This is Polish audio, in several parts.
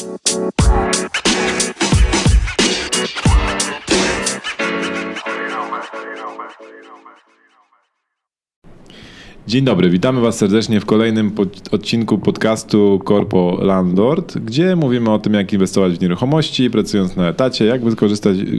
Bye. Dzień dobry, witamy Was serdecznie w kolejnym pod odcinku podcastu Corpo Landlord, gdzie mówimy o tym, jak inwestować w nieruchomości, pracując na etacie, jak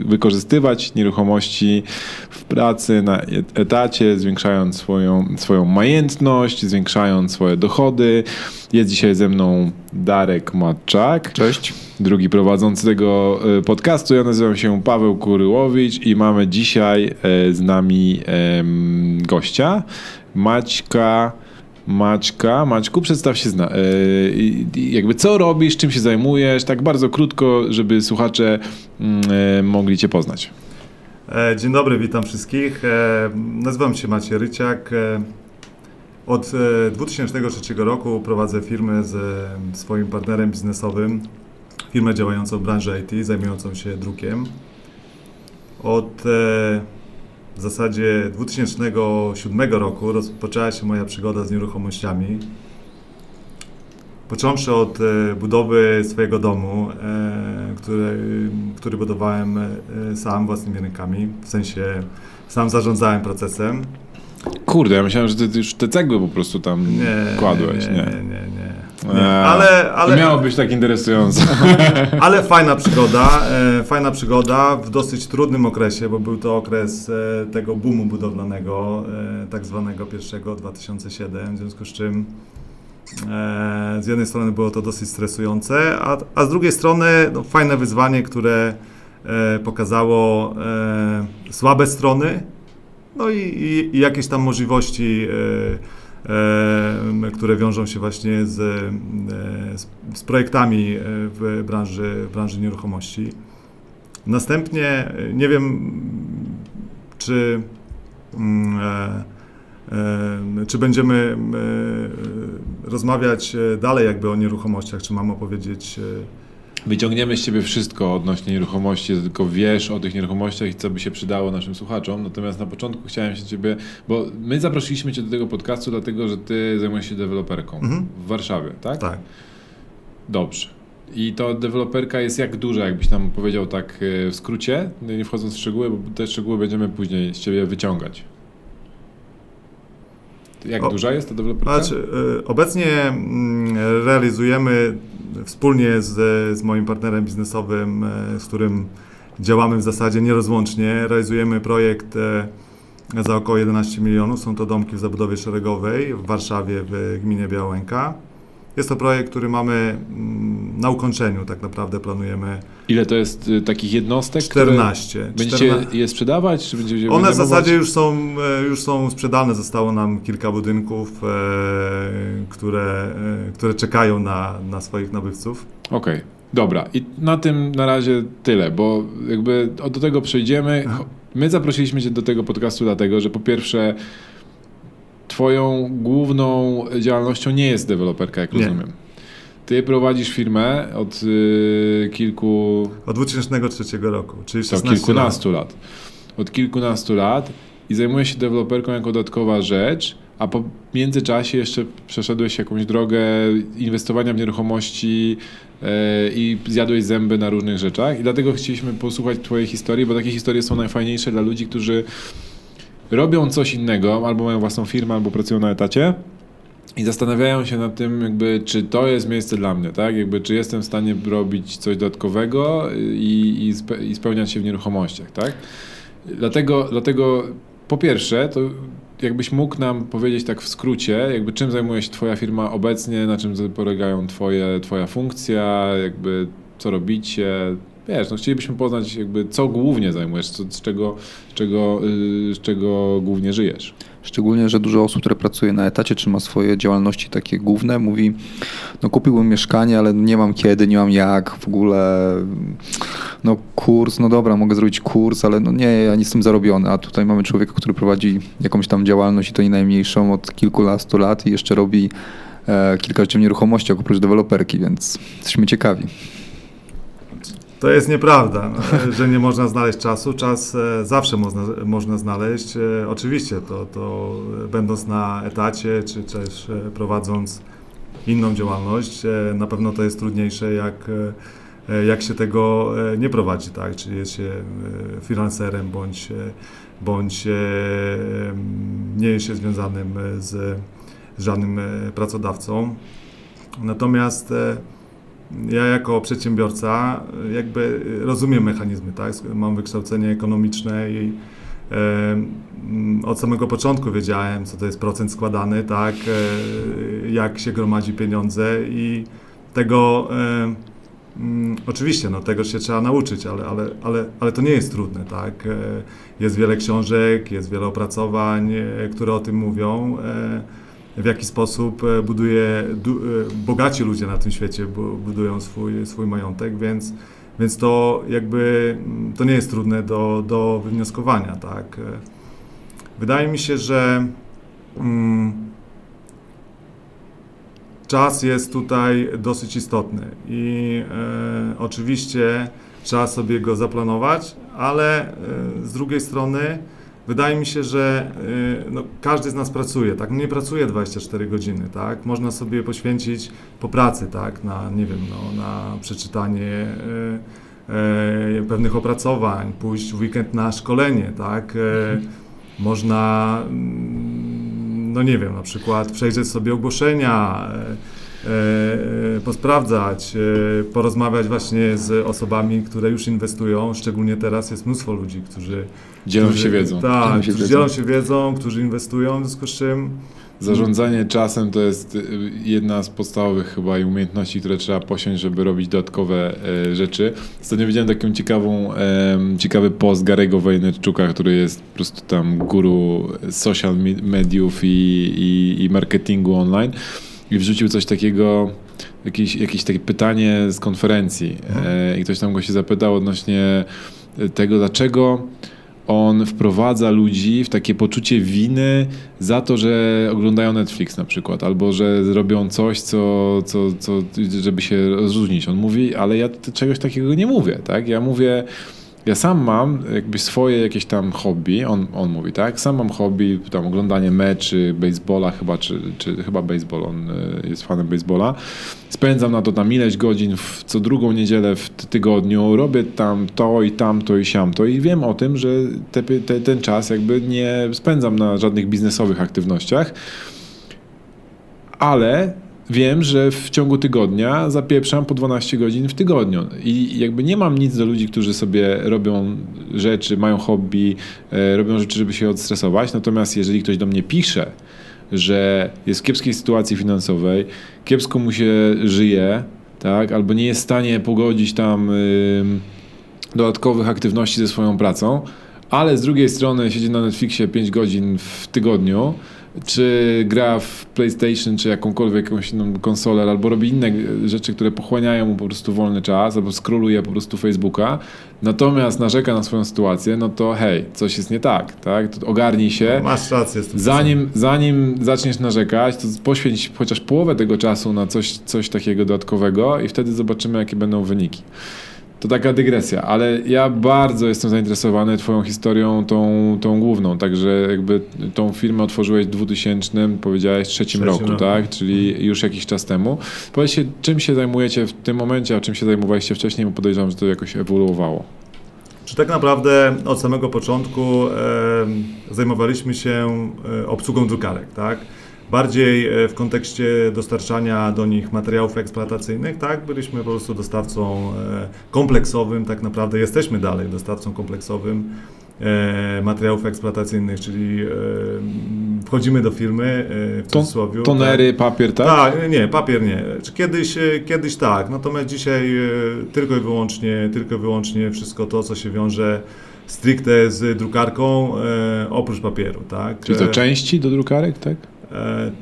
wykorzystywać nieruchomości w pracy na etacie, zwiększając swoją, swoją majętność, zwiększając swoje dochody. Jest dzisiaj ze mną Darek Matczak. Cześć. Drugi prowadzący tego e, podcastu. Ja nazywam się Paweł Kuryłowicz i mamy dzisiaj e, z nami gościa. Maćka. Maćka, Maćku, przedstaw się, zna, yy, jakby co robisz, czym się zajmujesz, tak bardzo krótko, żeby słuchacze yy, mogli Cię poznać. E, dzień dobry, witam wszystkich. E, nazywam się Maciej Ryciak. E, od 2003 roku prowadzę firmę ze swoim partnerem biznesowym, firmę działającą w branży IT, zajmującą się drukiem. Od w zasadzie 2007 roku rozpoczęła się moja przygoda z nieruchomościami. Począwszy od e, budowy swojego domu, e, który, który budowałem e, sam własnymi rękami, w sensie sam zarządzałem procesem. Kurde, ja myślałem, że ty już te cegły po prostu tam nie, kładłeś. Nie, nie, nie. nie, nie. Nie. Ale, ale, miało być tak interesujące. Ale fajna przygoda, e, fajna przygoda w dosyć trudnym okresie, bo był to okres e, tego boomu budowlanego, e, tak zwanego pierwszego 2007, w związku z czym e, z jednej strony było to dosyć stresujące, a, a z drugiej strony no, fajne wyzwanie, które e, pokazało e, słabe strony, no i, i, i jakieś tam możliwości, e, e, które wiążą się właśnie z, e, z, projektami w branży, w branży nieruchomości. Następnie nie wiem, czy, mm, czy będziemy rozmawiać dalej jakby o nieruchomościach, czy mam opowiedzieć Wyciągniemy z Ciebie wszystko odnośnie nieruchomości, tylko wiesz o tych nieruchomościach i co by się przydało naszym słuchaczom. Natomiast na początku chciałem się Ciebie, bo my zaprosiliśmy Cię do tego podcastu, dlatego że Ty zajmujesz się deweloperką mhm. w Warszawie, tak? Tak. Dobrze. I to deweloperka jest jak duża, jakbyś tam powiedział tak e, w skrócie, nie wchodząc w szczegóły, bo te szczegóły będziemy później z Ciebie wyciągać. Jak o, duża jest ta deweloperka? Znaczy, y, obecnie y, realizujemy wspólnie z, z moim partnerem biznesowym, y, z którym działamy w zasadzie nierozłącznie, realizujemy projekt za około 11 milionów. Są to domki w zabudowie szeregowej w Warszawie w gminie Białęka. Jest to projekt, który mamy mm, na ukończeniu, tak naprawdę planujemy. Ile to jest y, takich jednostek? 14. Będziecie 14. je sprzedawać? Czy będziecie One w zasadzie już są, e, już są sprzedane. Zostało nam kilka budynków, e, które, e, które czekają na, na swoich nabywców. Okej. Okay. Dobra, i na tym na razie tyle, bo jakby do tego przejdziemy. My zaprosiliśmy Cię do tego podcastu dlatego, że po pierwsze Twoją główną działalnością nie jest deweloperka, jak nie. rozumiem. Ty prowadzisz firmę od y, kilku... Od 2003 roku, czyli 16 to kilkunastu lat. lat. Od kilkunastu lat i zajmujesz się deweloperką jako dodatkowa rzecz, a po międzyczasie jeszcze przeszedłeś jakąś drogę inwestowania w nieruchomości yy, i zjadłeś zęby na różnych rzeczach. I dlatego chcieliśmy posłuchać Twojej historii, bo takie historie są najfajniejsze dla ludzi, którzy robią coś innego, albo mają własną firmę, albo pracują na etacie i zastanawiają się nad tym, jakby, czy to jest miejsce dla mnie, tak? Jakby, czy jestem w stanie robić coś dodatkowego i, i, spe, i spełniać się w nieruchomościach, tak? Dlatego, dlatego po pierwsze, to jakbyś mógł nam powiedzieć tak w skrócie, jakby czym zajmuje się Twoja firma obecnie, na czym polegają twoje, Twoja funkcja, jakby co robicie, wiesz, no chcielibyśmy poznać jakby co głównie zajmujesz, co, z, czego, z, czego, yy, z czego głównie żyjesz. Szczególnie, że dużo osób, które pracuje na etacie, czy ma swoje działalności takie główne, mówi, no kupiłbym mieszkanie, ale nie mam kiedy, nie mam jak, w ogóle, no kurs, no dobra, mogę zrobić kurs, ale no nie, ja nie jestem zarobiony, a tutaj mamy człowieka, który prowadzi jakąś tam działalność i to nie najmniejszą od kilkunastu lat i jeszcze robi e, kilka rzeczy w nieruchomościach oprócz deweloperki, więc jesteśmy ciekawi. To jest nieprawda, że nie można znaleźć czasu. Czas e, zawsze można, można znaleźć. E, oczywiście, to, to będąc na etacie, czy też e, prowadząc inną działalność. E, na pewno to jest trudniejsze, jak, e, jak się tego nie prowadzi, tak? Czyli jest się freelancerem bądź, bądź nie jest się związanym z, z żadnym pracodawcą. Natomiast ja jako przedsiębiorca jakby rozumiem mechanizmy, tak? Mam wykształcenie ekonomiczne i Mm, od samego początku wiedziałem, co to jest procent składany, tak, e, jak się gromadzi pieniądze i tego mm, oczywiście, no, tego się trzeba nauczyć, ale, ale, ale, ale to nie jest trudne, tak. E, jest wiele książek, jest wiele opracowań, e, które o tym mówią, w jaki sposób buduje, bogaci ludzie na tym świecie budują swój, swój majątek, więc więc to jakby mm, to nie jest trudne do, do wywnioskowania, tak. Wydaje mi się, że mm, czas jest tutaj dosyć istotny i e, oczywiście trzeba sobie go zaplanować, ale e, z drugiej strony wydaje mi się, że y, no, każdy z nas pracuje, tak? Nie pracuje 24 godziny, tak? Można sobie poświęcić po pracy, tak? Na, nie wiem, no, na przeczytanie y, pewnych opracowań, pójść w weekend na szkolenie, tak? Można, mm, no nie wiem, na przykład przejrzeć sobie ogłoszenia, E, e, posprawdzać, e, porozmawiać właśnie z osobami, które już inwestują. Szczególnie teraz jest mnóstwo ludzi, którzy dzielą którzy, się wiedzą. Tak, dzielą się którzy wiedzą. dzielą się wiedzą, którzy inwestują, w związku z czym Zarządzanie czasem to jest jedna z podstawowych chyba umiejętności, które trzeba posiąść, żeby robić dodatkowe rzeczy. Ostatnio widziałem taką ciekawą, ciekawy post Garego Vaynerchuka, który jest po prostu tam guru social mediów i, i, i marketingu online i wrzucił coś takiego, jakieś, jakieś takie pytanie z konferencji mhm. e, i ktoś tam go się zapytał odnośnie tego, dlaczego on wprowadza ludzi w takie poczucie winy za to, że oglądają Netflix na przykład, albo że robią coś, co, co, co żeby się rozróżnić. On mówi, ale ja czegoś takiego nie mówię, tak? Ja mówię, ja sam mam jakby swoje jakieś tam hobby, on, on mówi, tak? Sam mam hobby, tam oglądanie meczy, baseballa chyba, czy, czy chyba baseball, on e, jest fanem baseballa. Spędzam na to tam ileś godzin w, co drugą niedzielę w tygodniu, robię tam to i tamto i siamto i wiem o tym, że te, te, ten czas jakby nie spędzam na żadnych biznesowych aktywnościach, ale wiem, że w ciągu tygodnia zapieprzam po 12 godzin w tygodniu. I jakby nie mam nic do ludzi, którzy sobie robią rzeczy, mają hobby, e, robią rzeczy, żeby się odstresować. Natomiast jeżeli ktoś do mnie pisze, że jest w kiepskiej sytuacji finansowej, kiepsko mu się żyje, tak, albo nie jest w stanie pogodzić tam y, dodatkowych aktywności ze swoją pracą, ale z drugiej strony siedzi na Netflixie 5 godzin w tygodniu, czy gra w PlayStation, czy jakąkolwiek jakąś inną konsolę, albo robi inne rzeczy, które pochłaniają mu po prostu wolny czas, albo skroluje po prostu Facebooka, natomiast narzeka na swoją sytuację, no to hej, coś jest nie tak, tak? To ogarnij się. No, masz rację. Zanim, zanim zaczniesz narzekać, to poświęć chociaż połowę tego czasu na coś, coś takiego dodatkowego i wtedy zobaczymy, jakie będą wyniki. To taka dygresja, ale ja bardzo jestem zainteresowany Twoją historią, tą, tą główną. Także jakby tą firmę otworzyłeś w 2000, powiedziałeś, trzecim roku, roku, tak? Czyli już jakiś czas temu. Powiedzcie, czym się zajmujecie w tym momencie, a czym się zajmowaliście wcześniej, bo podejrzewam, że to jakoś ewoluowało. Czy tak naprawdę od samego początku e, zajmowaliśmy się e, obsługą drukarek, tak? Bardziej e, w kontekście dostarczania do nich materiałów eksploatacyjnych, tak, byliśmy po prostu dostawcą e, kompleksowym, tak naprawdę jesteśmy dalej dostawcą kompleksowym e, materiałów eksploatacyjnych, czyli wchodzimy do firmy w cudzysłowie. Tonery, tak. papier, tak? Tak, nie, papier nie. Kiedyś, kiedyś tak, natomiast dzisiaj tylko i wyłącznie, tylko i wyłącznie wszystko to, co się wiąże stricte z drukarką, oprócz papieru, tak? Czyli to części do drukarek, tak?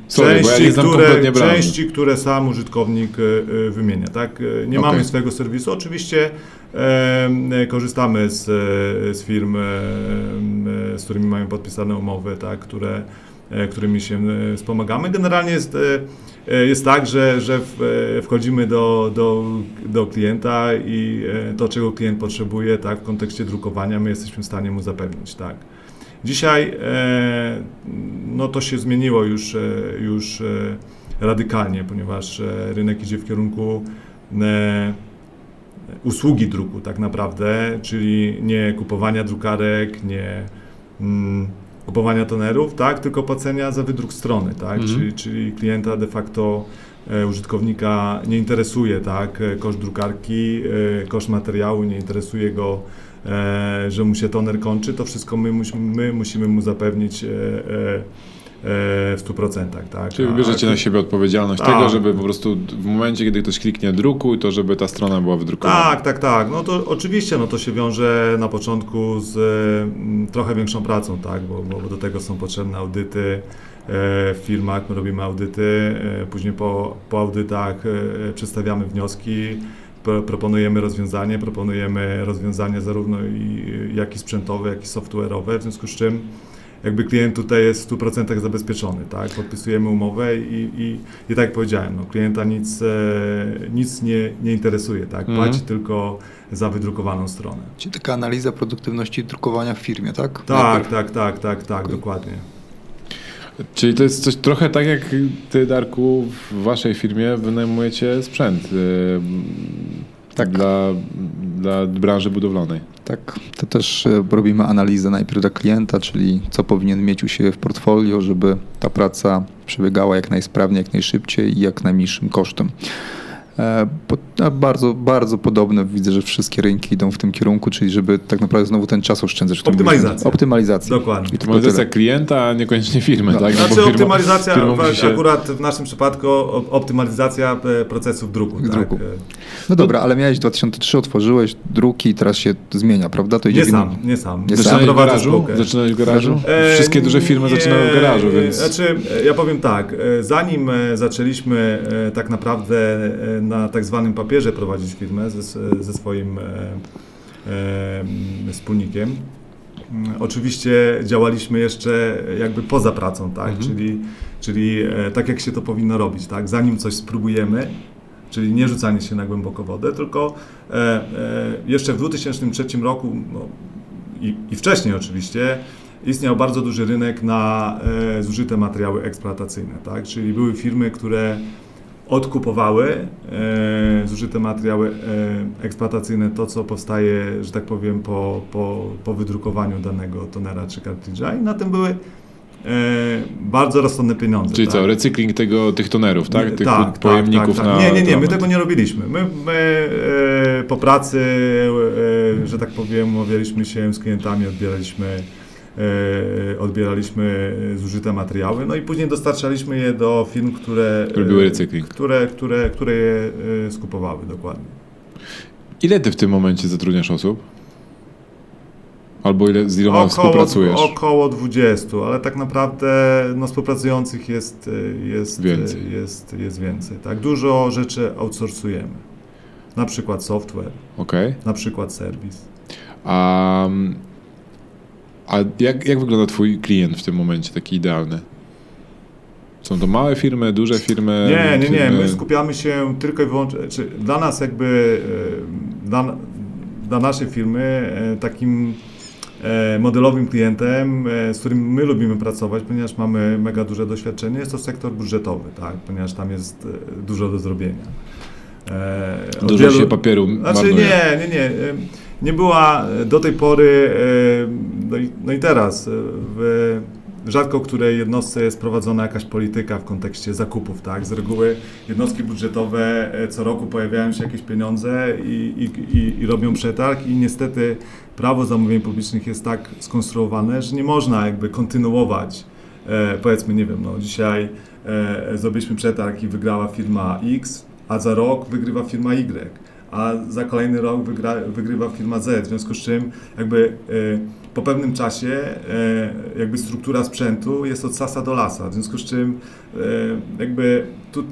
Sorry, części, ja które, części, które sam użytkownik e, e, wymienia. Tak? E, nie okay. mamy swojego serwisu. Oczywiście e, korzystamy z, z firm, e, z którymi mamy podpisane umowy, tak? które, e, którymi się wspomagamy. Generalnie jest, jest tak, że, że wchodzimy do, do, do klienta i to, czego klient potrzebuje tak? w kontekście drukowania, my jesteśmy w stanie mu zapewnić. Tak? Dzisiaj e, no to się zmieniło już, e, już e, radykalnie, ponieważ rynek idzie w kierunku usługi druku tak naprawdę, czyli nie kupowania drukarek, nie mm, kupowania tonerów, tak, tylko płacenia za wydruk strony, tak, Mhm. czyli, czyli klienta de facto użytkownika nie interesuje, tak, koszt drukarki, koszt materiału, nie interesuje go, że mu się toner kończy, to wszystko my, musimy- my musimy mu zapewnić e, e, e, w 100%, tak. Czyli bierzecie na siebie odpowiedzialność Tak. tego, żeby po prostu w momencie, kiedy ktoś kliknie druku, to żeby ta strona była wydrukowana. Tak, tak, tak. No to oczywiście no to się wiąże na początku z mm, trochę większą pracą, tak, bo, bo do tego są potrzebne audyty e, w firmach, my robimy audyty, e, później po, po audytach e, przedstawiamy wnioski, proponujemy rozwiązanie, proponujemy rozwiązanie zarówno i, jak i sprzętowe, jak i software'owe, w związku z czym jakby klient tutaj jest w 100% zabezpieczony, tak? Podpisujemy umowę i, i, i tak jak powiedziałem, no, klienta nic, e, nic nie, nie interesuje, tak? Mhm. Płaci tylko za wydrukowaną stronę. Czyli taka analiza produktywności drukowania w firmie, tak? Tak, Najpierw. tak, tak, tak, tak, Okej. dokładnie. Czyli to jest coś trochę tak jak ty, Darku, w waszej firmie wynajmujecie sprzęt yy, Tak. dla, dla branży budowlanej. Tak, to też e, robimy analizę najpierw dla klienta, czyli co powinien mieć u siebie w portfolio, żeby ta praca przebiegała jak najsprawniej, jak najszybciej i jak najmniejszym kosztem. E, Bardzo, bardzo podobne widzę, że wszystkie rynki idą w tym kierunku, czyli żeby tak naprawdę znowu ten czas oszczędzać. Optymalizacja. Optymalizacja. Dokładnie. Optymalizacja klienta, a niekoniecznie firmy, No. tak? Znaczy bo firma- optymalizacja, firma się- akurat w naszym przypadku optymalizacja e, procesów druku. Druku. Tak? No dobra, ale miałeś 2003, otworzyłeś druki i teraz się zmienia, prawda? To idzie Nie w sam, nie sam. Nie sam. Zaczynałeś w garażu? Zaczynałeś w garażu? E, Wszystkie duże firmy nie, zaczynają w garażu, więc... Znaczy, ja powiem tak, zanim zaczęliśmy tak naprawdę na tak zwanym papierze prowadzić firmę ze, ze swoim e, e, wspólnikiem, mm, oczywiście działaliśmy jeszcze jakby poza pracą, tak, Mhm. czyli, czyli e, tak jak się to powinno robić, tak, zanim coś spróbujemy, czyli nie rzucanie się na głęboką wodę, tylko jeszcze w 2003 roku no, i, i wcześniej oczywiście istniał bardzo duży rynek na zużyte materiały eksploatacyjne, tak? czyli były firmy, które odkupowały e, zużyte materiały e, eksploatacyjne, to co powstaje, że tak powiem, po, po, po wydrukowaniu danego tonera czy kartridża i na tym były e, bardzo rozsądne pieniądze. Czyli tak? co, recykling tego, tych tonerów, tak? Tych tak, pojemników tak, tak, na... tak. Nie, nie, nie, my tego nie robiliśmy. My, my e, po pracy, e, że tak powiem, umawialiśmy się z klientami, odbieraliśmy, odbieraliśmy zużyte materiały, no i później dostarczaliśmy je do firm, które, Które były e, recykling. Które, które, które je e, skupowały, dokładnie. Ile ty w tym momencie zatrudniasz osób? Albo ile, z iloma współpracujesz? Około 20, ale tak naprawdę no, współpracujących jest, e, jest, Więcej. e, jest, jest więcej. Tak? Dużo rzeczy outsourcujemy. Na przykład software. Okej. na przykład serwis. A, a jak, jak wygląda twój klient w tym momencie, taki idealny? Są to małe firmy, duże firmy? Nie, nie, nie, firmy... my skupiamy się tylko i wyłącznie, czy dla nas jakby, e, dla, dla naszej firmy e, takim e, modelowym klientem, z którym my lubimy pracować, ponieważ mamy mega duże doświadczenie, jest to sektor budżetowy, tak, ponieważ tam jest dużo do zrobienia. E, Dużo wielu- się papieru Znaczy marnuje. nie, nie, nie. Nie była do tej pory, no i, no i teraz, e, w, rzadko której jednostce jest prowadzona jakaś polityka w kontekście zakupów, tak? Z reguły jednostki budżetowe e, co roku pojawiają się jakieś pieniądze i, i, i, i robią przetarg i niestety prawo zamówień publicznych jest tak skonstruowane, że nie można jakby kontynuować e, powiedzmy, nie wiem, no dzisiaj e, zrobiliśmy przetarg i wygrała firma X, a za rok wygrywa firma Y, a za kolejny rok wygra, wygrywa firma Z, w związku z czym jakby e, po pewnym czasie e, jakby struktura sprzętu jest od sasa do lasa, w związku z czym e, jakby tu e,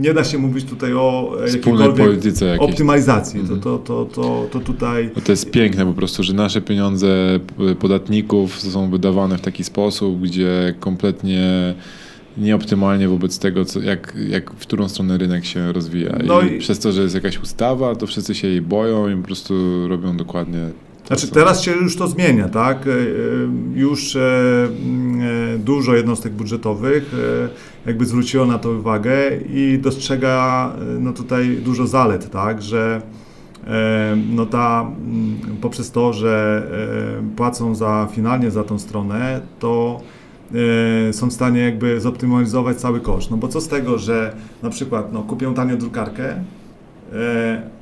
nie da się mówić tutaj o jakiejkolwiek polityce jakiejś. optymalizacji, Mhm. to, to, to, to, to tutaj to jest piękne po prostu, że nasze pieniądze podatników są wydawane w taki sposób, gdzie kompletnie nieoptymalnie wobec tego, co, jak, jak, w którą stronę rynek się rozwija. No I, i- przez to, że jest jakaś ustawa, to wszyscy się jej boją i po prostu robią dokładnie Znaczy teraz się już to zmienia, tak? E, e, Już e, mm, dużo jednostek budżetowych jakby zwróciło na to uwagę i dostrzega no tutaj dużo zalet, tak, że no ta, mm, poprzez to, że płacą za finalnie za tą stronę, to są w stanie jakby zoptymalizować cały koszt. No bo co z tego, że na przykład no, kupią tanią drukarkę,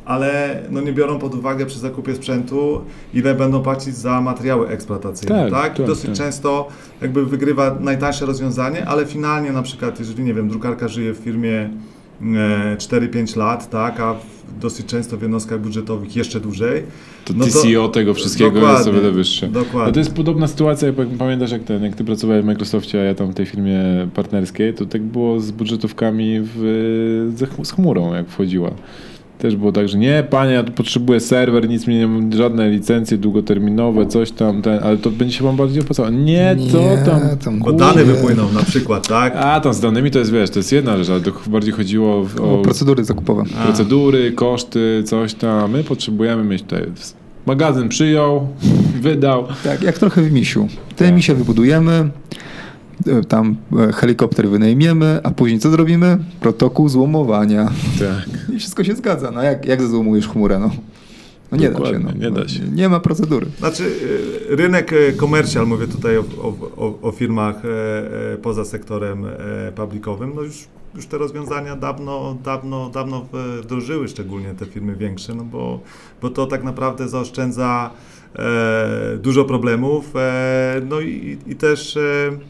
ale no nie biorą pod uwagę przy zakupie sprzętu, ile będą płacić za materiały eksploatacyjne, Tak, tak? tak, Dosyć tak. często jakby wygrywa najtańsze rozwiązanie, ale finalnie na przykład, jeżeli nie wiem, drukarka żyje w firmie e, 4-5 lat, tak, a dosyć często w jednostkach budżetowych jeszcze dłużej, To No to- TCO tego wszystkiego jest o wiele wyższe. dokładnie. No to jest podobna sytuacja, jak pamiętasz, jak, ten, jak ty pracowałeś w Microsoftie, a ja tam w tej firmie partnerskiej, to tak było z budżetówkami w, z chmurą, jak wchodziła. Też było tak, że nie, panie, ja tu potrzebuję serwer, nic mi nie mam, żadne licencje długoterminowe, coś tam, ten, ale to będzie się wam bardziej opłacało. Nie, co tam? tam bo dane wypłyną na przykład, tak? A, tam z danymi to jest, wiesz, to jest jedna rzecz, ale to bardziej chodziło w- O o procedury zakupowe. A. procedury, koszty, coś tam. My potrzebujemy mieć tutaj. Magazyn przyjął, wydał. Tak, jak trochę w misiu. Te Tak. misie wybudujemy, tam e, helikopter wynajmiemy, a później co zrobimy? Protokół złomowania. Tak. I wszystko się zgadza. No jak, jak złomujesz chmurę? No, no nie da się. Dokładnie, No. nie da No, się. Nie ma procedury. Znaczy, y, rynek komercjal, mówię tutaj o, o, o, o firmach e, e, poza sektorem e, publikowym, no już, już te rozwiązania dawno, dawno, dawno wdrożyły, szczególnie te firmy większe, no bo, bo to tak naprawdę zaoszczędza e, dużo problemów, e, no i, i też e,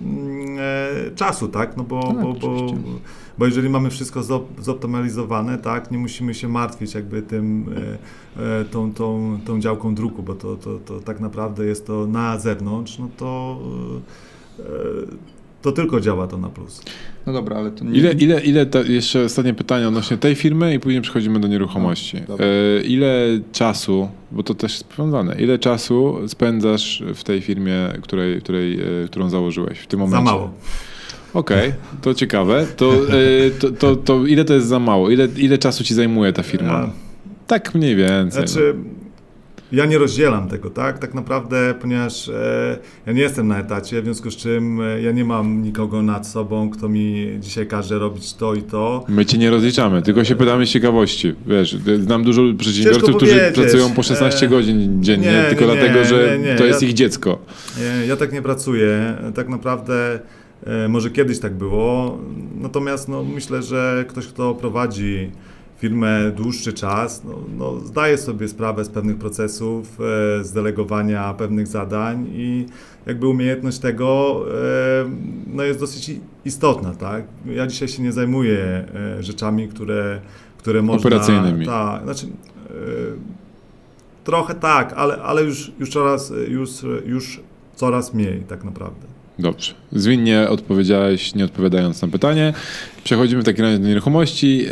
mm, e, czasu, tak, no bo, Tak, bo, bo, bo jeżeli mamy wszystko zop- zoptymalizowane, tak, nie musimy się martwić jakby tym, e, e, tą, tą, tą działką druku, bo to, to, to tak naprawdę jest to na zewnątrz, no to, e, to tylko działa to na plus. No dobra, ale to nie... Ile, ile, ile ta, jeszcze ostatnie pytanie odnośnie tej firmy i później przechodzimy do nieruchomości. No, e, ile czasu, bo to też jest powiązane, ile czasu spędzasz w tej firmie, której, której, e, którą założyłeś w tym momencie? Za mało. Okej, to ciekawe. To, e, to, to, to ile to jest za mało? Ile, ile czasu ci zajmuje ta firma? Ja- Tak mniej więcej. Znaczy, ja nie rozdzielam tego, tak? Tak naprawdę, ponieważ e, ja nie jestem na etacie, w związku z czym e, ja nie mam nikogo nad sobą, kto mi dzisiaj każe robić to i to. My cię nie rozliczamy, tylko się pytamy z ciekawości. Wiesz, znam dużo przedsiębiorców, którzy pracują po 16 E, godzin dziennie, nie, tylko nie, dlatego, że nie, to jest Ja- ich dziecko. Ja tak nie pracuję. Tak naprawdę e, może kiedyś tak było. Natomiast no, myślę, że ktoś, kto prowadzi firmę dłuższy czas, no, no, zdaje sobie sprawę z pewnych procesów, e, z delegowania pewnych zadań i jakby umiejętność tego e, no, jest dosyć istotna. Tak? Ja dzisiaj się nie zajmuję e, rzeczami, które, które można... Operacyjnymi. Tak, znaczy... E, Trochę tak, ale, ale już, już, coraz, już, już coraz mniej tak naprawdę. Dobrze. Zwinnie odpowiedziałeś, nie odpowiadając na pytanie. Przechodzimy w takim razie do nieruchomości. E,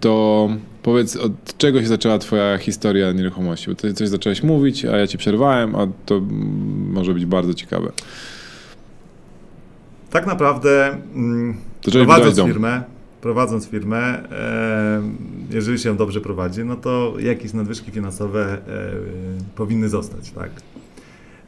To powiedz, od czego się zaczęła twoja historia nieruchomości? Bo ty coś zacząłeś mówić, a ja ci przerwałem, a to może być bardzo ciekawe. Tak naprawdę mm, prowadząc firmę, prowadząc firmę, e, jeżeli się ją dobrze prowadzi, no to jakieś nadwyżki finansowe e, powinny zostać, tak?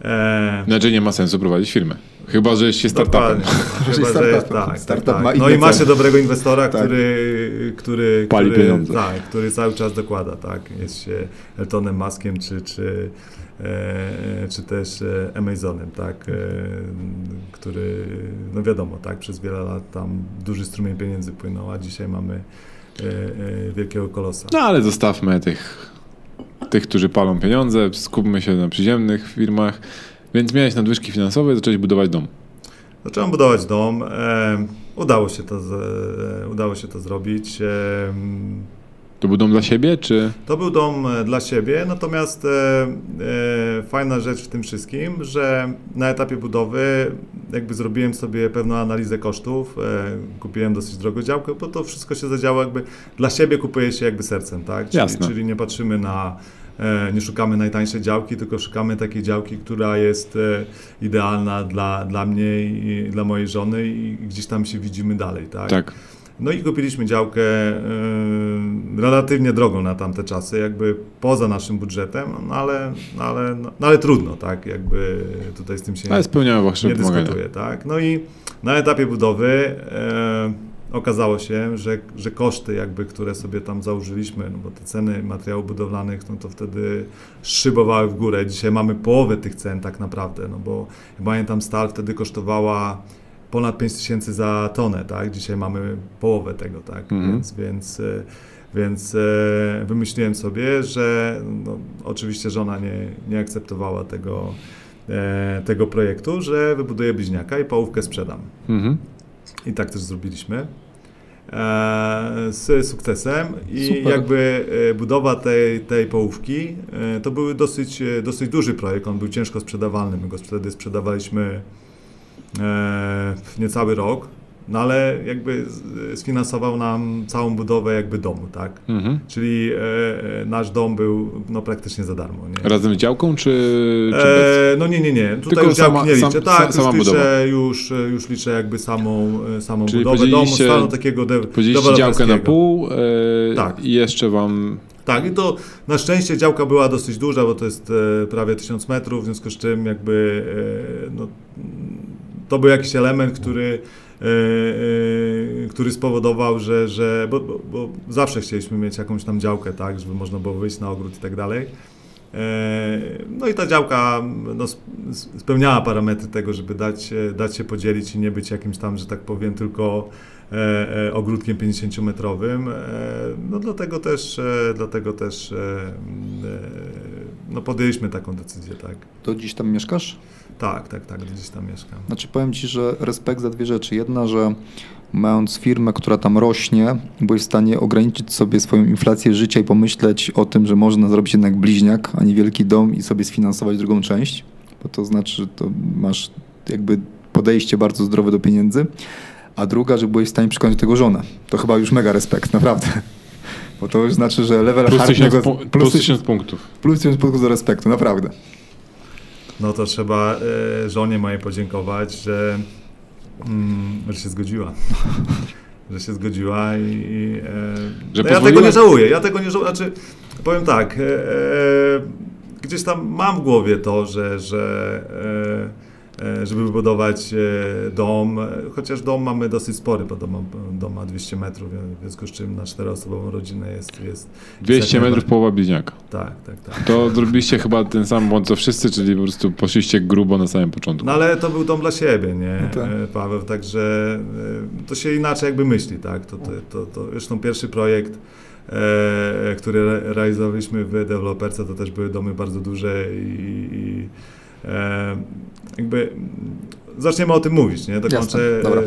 E, Znaczy nie ma sensu prowadzić firmy. Chyba, że się startupem. Chyba, że startupem. tak, tak, Startup tak. ma No i ma się cele. dobrego inwestora, Tak. który, który, Pali który, pieniądze. Tak, który cały czas dokłada, tak. Jest się Eltonem Muskiem, czy, czy, e, czy też e, Amazonem, tak, e, który, no wiadomo, tak, przez wiele lat tam duży strumień pieniędzy płynął, a dzisiaj mamy e, e, wielkiego kolosa. No ale zostawmy tych, tych, którzy palą pieniądze, skupmy się na przyziemnych firmach. Więc miałeś nadwyżki finansowe i zacząłeś budować dom. Zacząłem budować dom. E, udało, się to e, udało się to zrobić. E, To był dom dla siebie, czy... To był dom e, dla siebie, natomiast e, e, fajna rzecz w tym wszystkim, że na etapie budowy jakby zrobiłem sobie pewną analizę kosztów, e, kupiłem dosyć drogo działkę, bo to wszystko się zadziało jakby dla siebie kupuje się jakby sercem, tak? Czyli, Jasne. czyli nie patrzymy na, e, nie szukamy najtańszej działki, tylko szukamy takiej działki, która jest e, idealna dla, dla mnie i dla mojej żony i gdzieś tam się widzimy dalej, tak? Tak. No i kupiliśmy działkę e, relatywnie drogą na tamte czasy, jakby poza naszym budżetem, no ale, no ale, no ale trudno, tak, jakby tutaj z tym się Ale spełniały wasze nie dyskutuje, tak. No i na etapie budowy e, okazało się, że, że koszty jakby, które sobie tam założyliśmy, no bo te ceny materiałów budowlanych, no to wtedy szybowały w górę. Dzisiaj mamy połowę tych cen tak naprawdę, no bo ja pamiętam stal wtedy kosztowała ponad 5 tysięcy za tonę, tak? Dzisiaj mamy połowę tego, tak? Mhm. Więc, więc, e, więc e, wymyśliłem sobie, że no, oczywiście żona nie, nie akceptowała tego, e, tego projektu, że wybuduję bliźniaka i połówkę sprzedam. Mhm. I tak też zrobiliśmy. Z sukcesem i Super. jakby budowa tej, tej połówki to był dosyć, dosyć duży projekt, on był ciężko sprzedawalny, my go wtedy sprzedawaliśmy niecały rok, no ale jakby sfinansował nam całą budowę jakby domu, tak? Mhm. Czyli e, e, nasz dom był no, praktycznie za darmo, nie? Razem z działką, czy, czy? E, no nie, nie, nie. Tutaj Tylko już sama- nie sam- liczę. sa- Tak, sama już, liczę, już, już liczę jakby samą, e, samą Czyli budowę domu, stanu takiego de- działkę na pół e, Tak. i jeszcze wam... Tak, i to na szczęście działka była dosyć duża, bo to jest e, prawie 1000 metrów, w związku z czym jakby e, no, to był jakiś element, który, e, e, który spowodował, że, że bo, bo, bo zawsze chcieliśmy mieć jakąś tam działkę, tak, żeby można było wyjść na ogród i tak dalej. E, No i ta działka no, sp- spełniała parametry tego, żeby dać, dać się podzielić i nie być jakimś tam, że tak powiem, tylko e, e, ogródkiem 50-metrowym. E, no dlatego też, dlatego też no, podjęliśmy taką decyzję, tak. To dziś tam mieszkasz? Tak, tak, tak, gdzieś tam mieszkam. Znaczy powiem Ci, że respekt za dwie rzeczy. Jedna, że mając firmę, która tam rośnie, byłeś w stanie ograniczyć sobie swoją inflację życia i pomyśleć o tym, że można zrobić jednak bliźniak, a nie wielki dom i sobie sfinansować drugą część, bo to znaczy, że to masz jakby podejście bardzo zdrowe do pieniędzy. A druga, że byłeś w stanie przekonać do tego żonę. To chyba już mega respekt, naprawdę. Bo to już znaczy, że level Plus plus tysiąc punktów. plus tysiąc punktów do respektu, naprawdę. No to trzeba e, żonie mojej podziękować, że, mm, że się zgodziła. że się zgodziła i, i e, Że no ja tego nie żałuję. Ja tego nie żałuję. Znaczy, powiem tak, e, e, gdzieś tam mam w głowie to, że, że e, żeby wybudować e, dom, e, chociaż dom mamy dosyć spory, bo dom, ma- dom ma 200 metrów, w związku z czym na czteroosobową rodzinę jest, jest 200 metrów połowa bliźniaka. tak, tak, tak. To zrobiliście chyba ten sam błąd co wszyscy, czyli po prostu poszliście grubo na samym początku. No ale to był dom dla siebie, nie, No tak. e, Paweł, także e, to się inaczej jakby myśli, tak, to, to, to, to zresztą pierwszy projekt, e, który re- realizowaliśmy w deweloperce, to też były domy bardzo duże i, i e, jakby mm, zaczniemy o tym mówić, nie, dokończę, Jasne, e, e,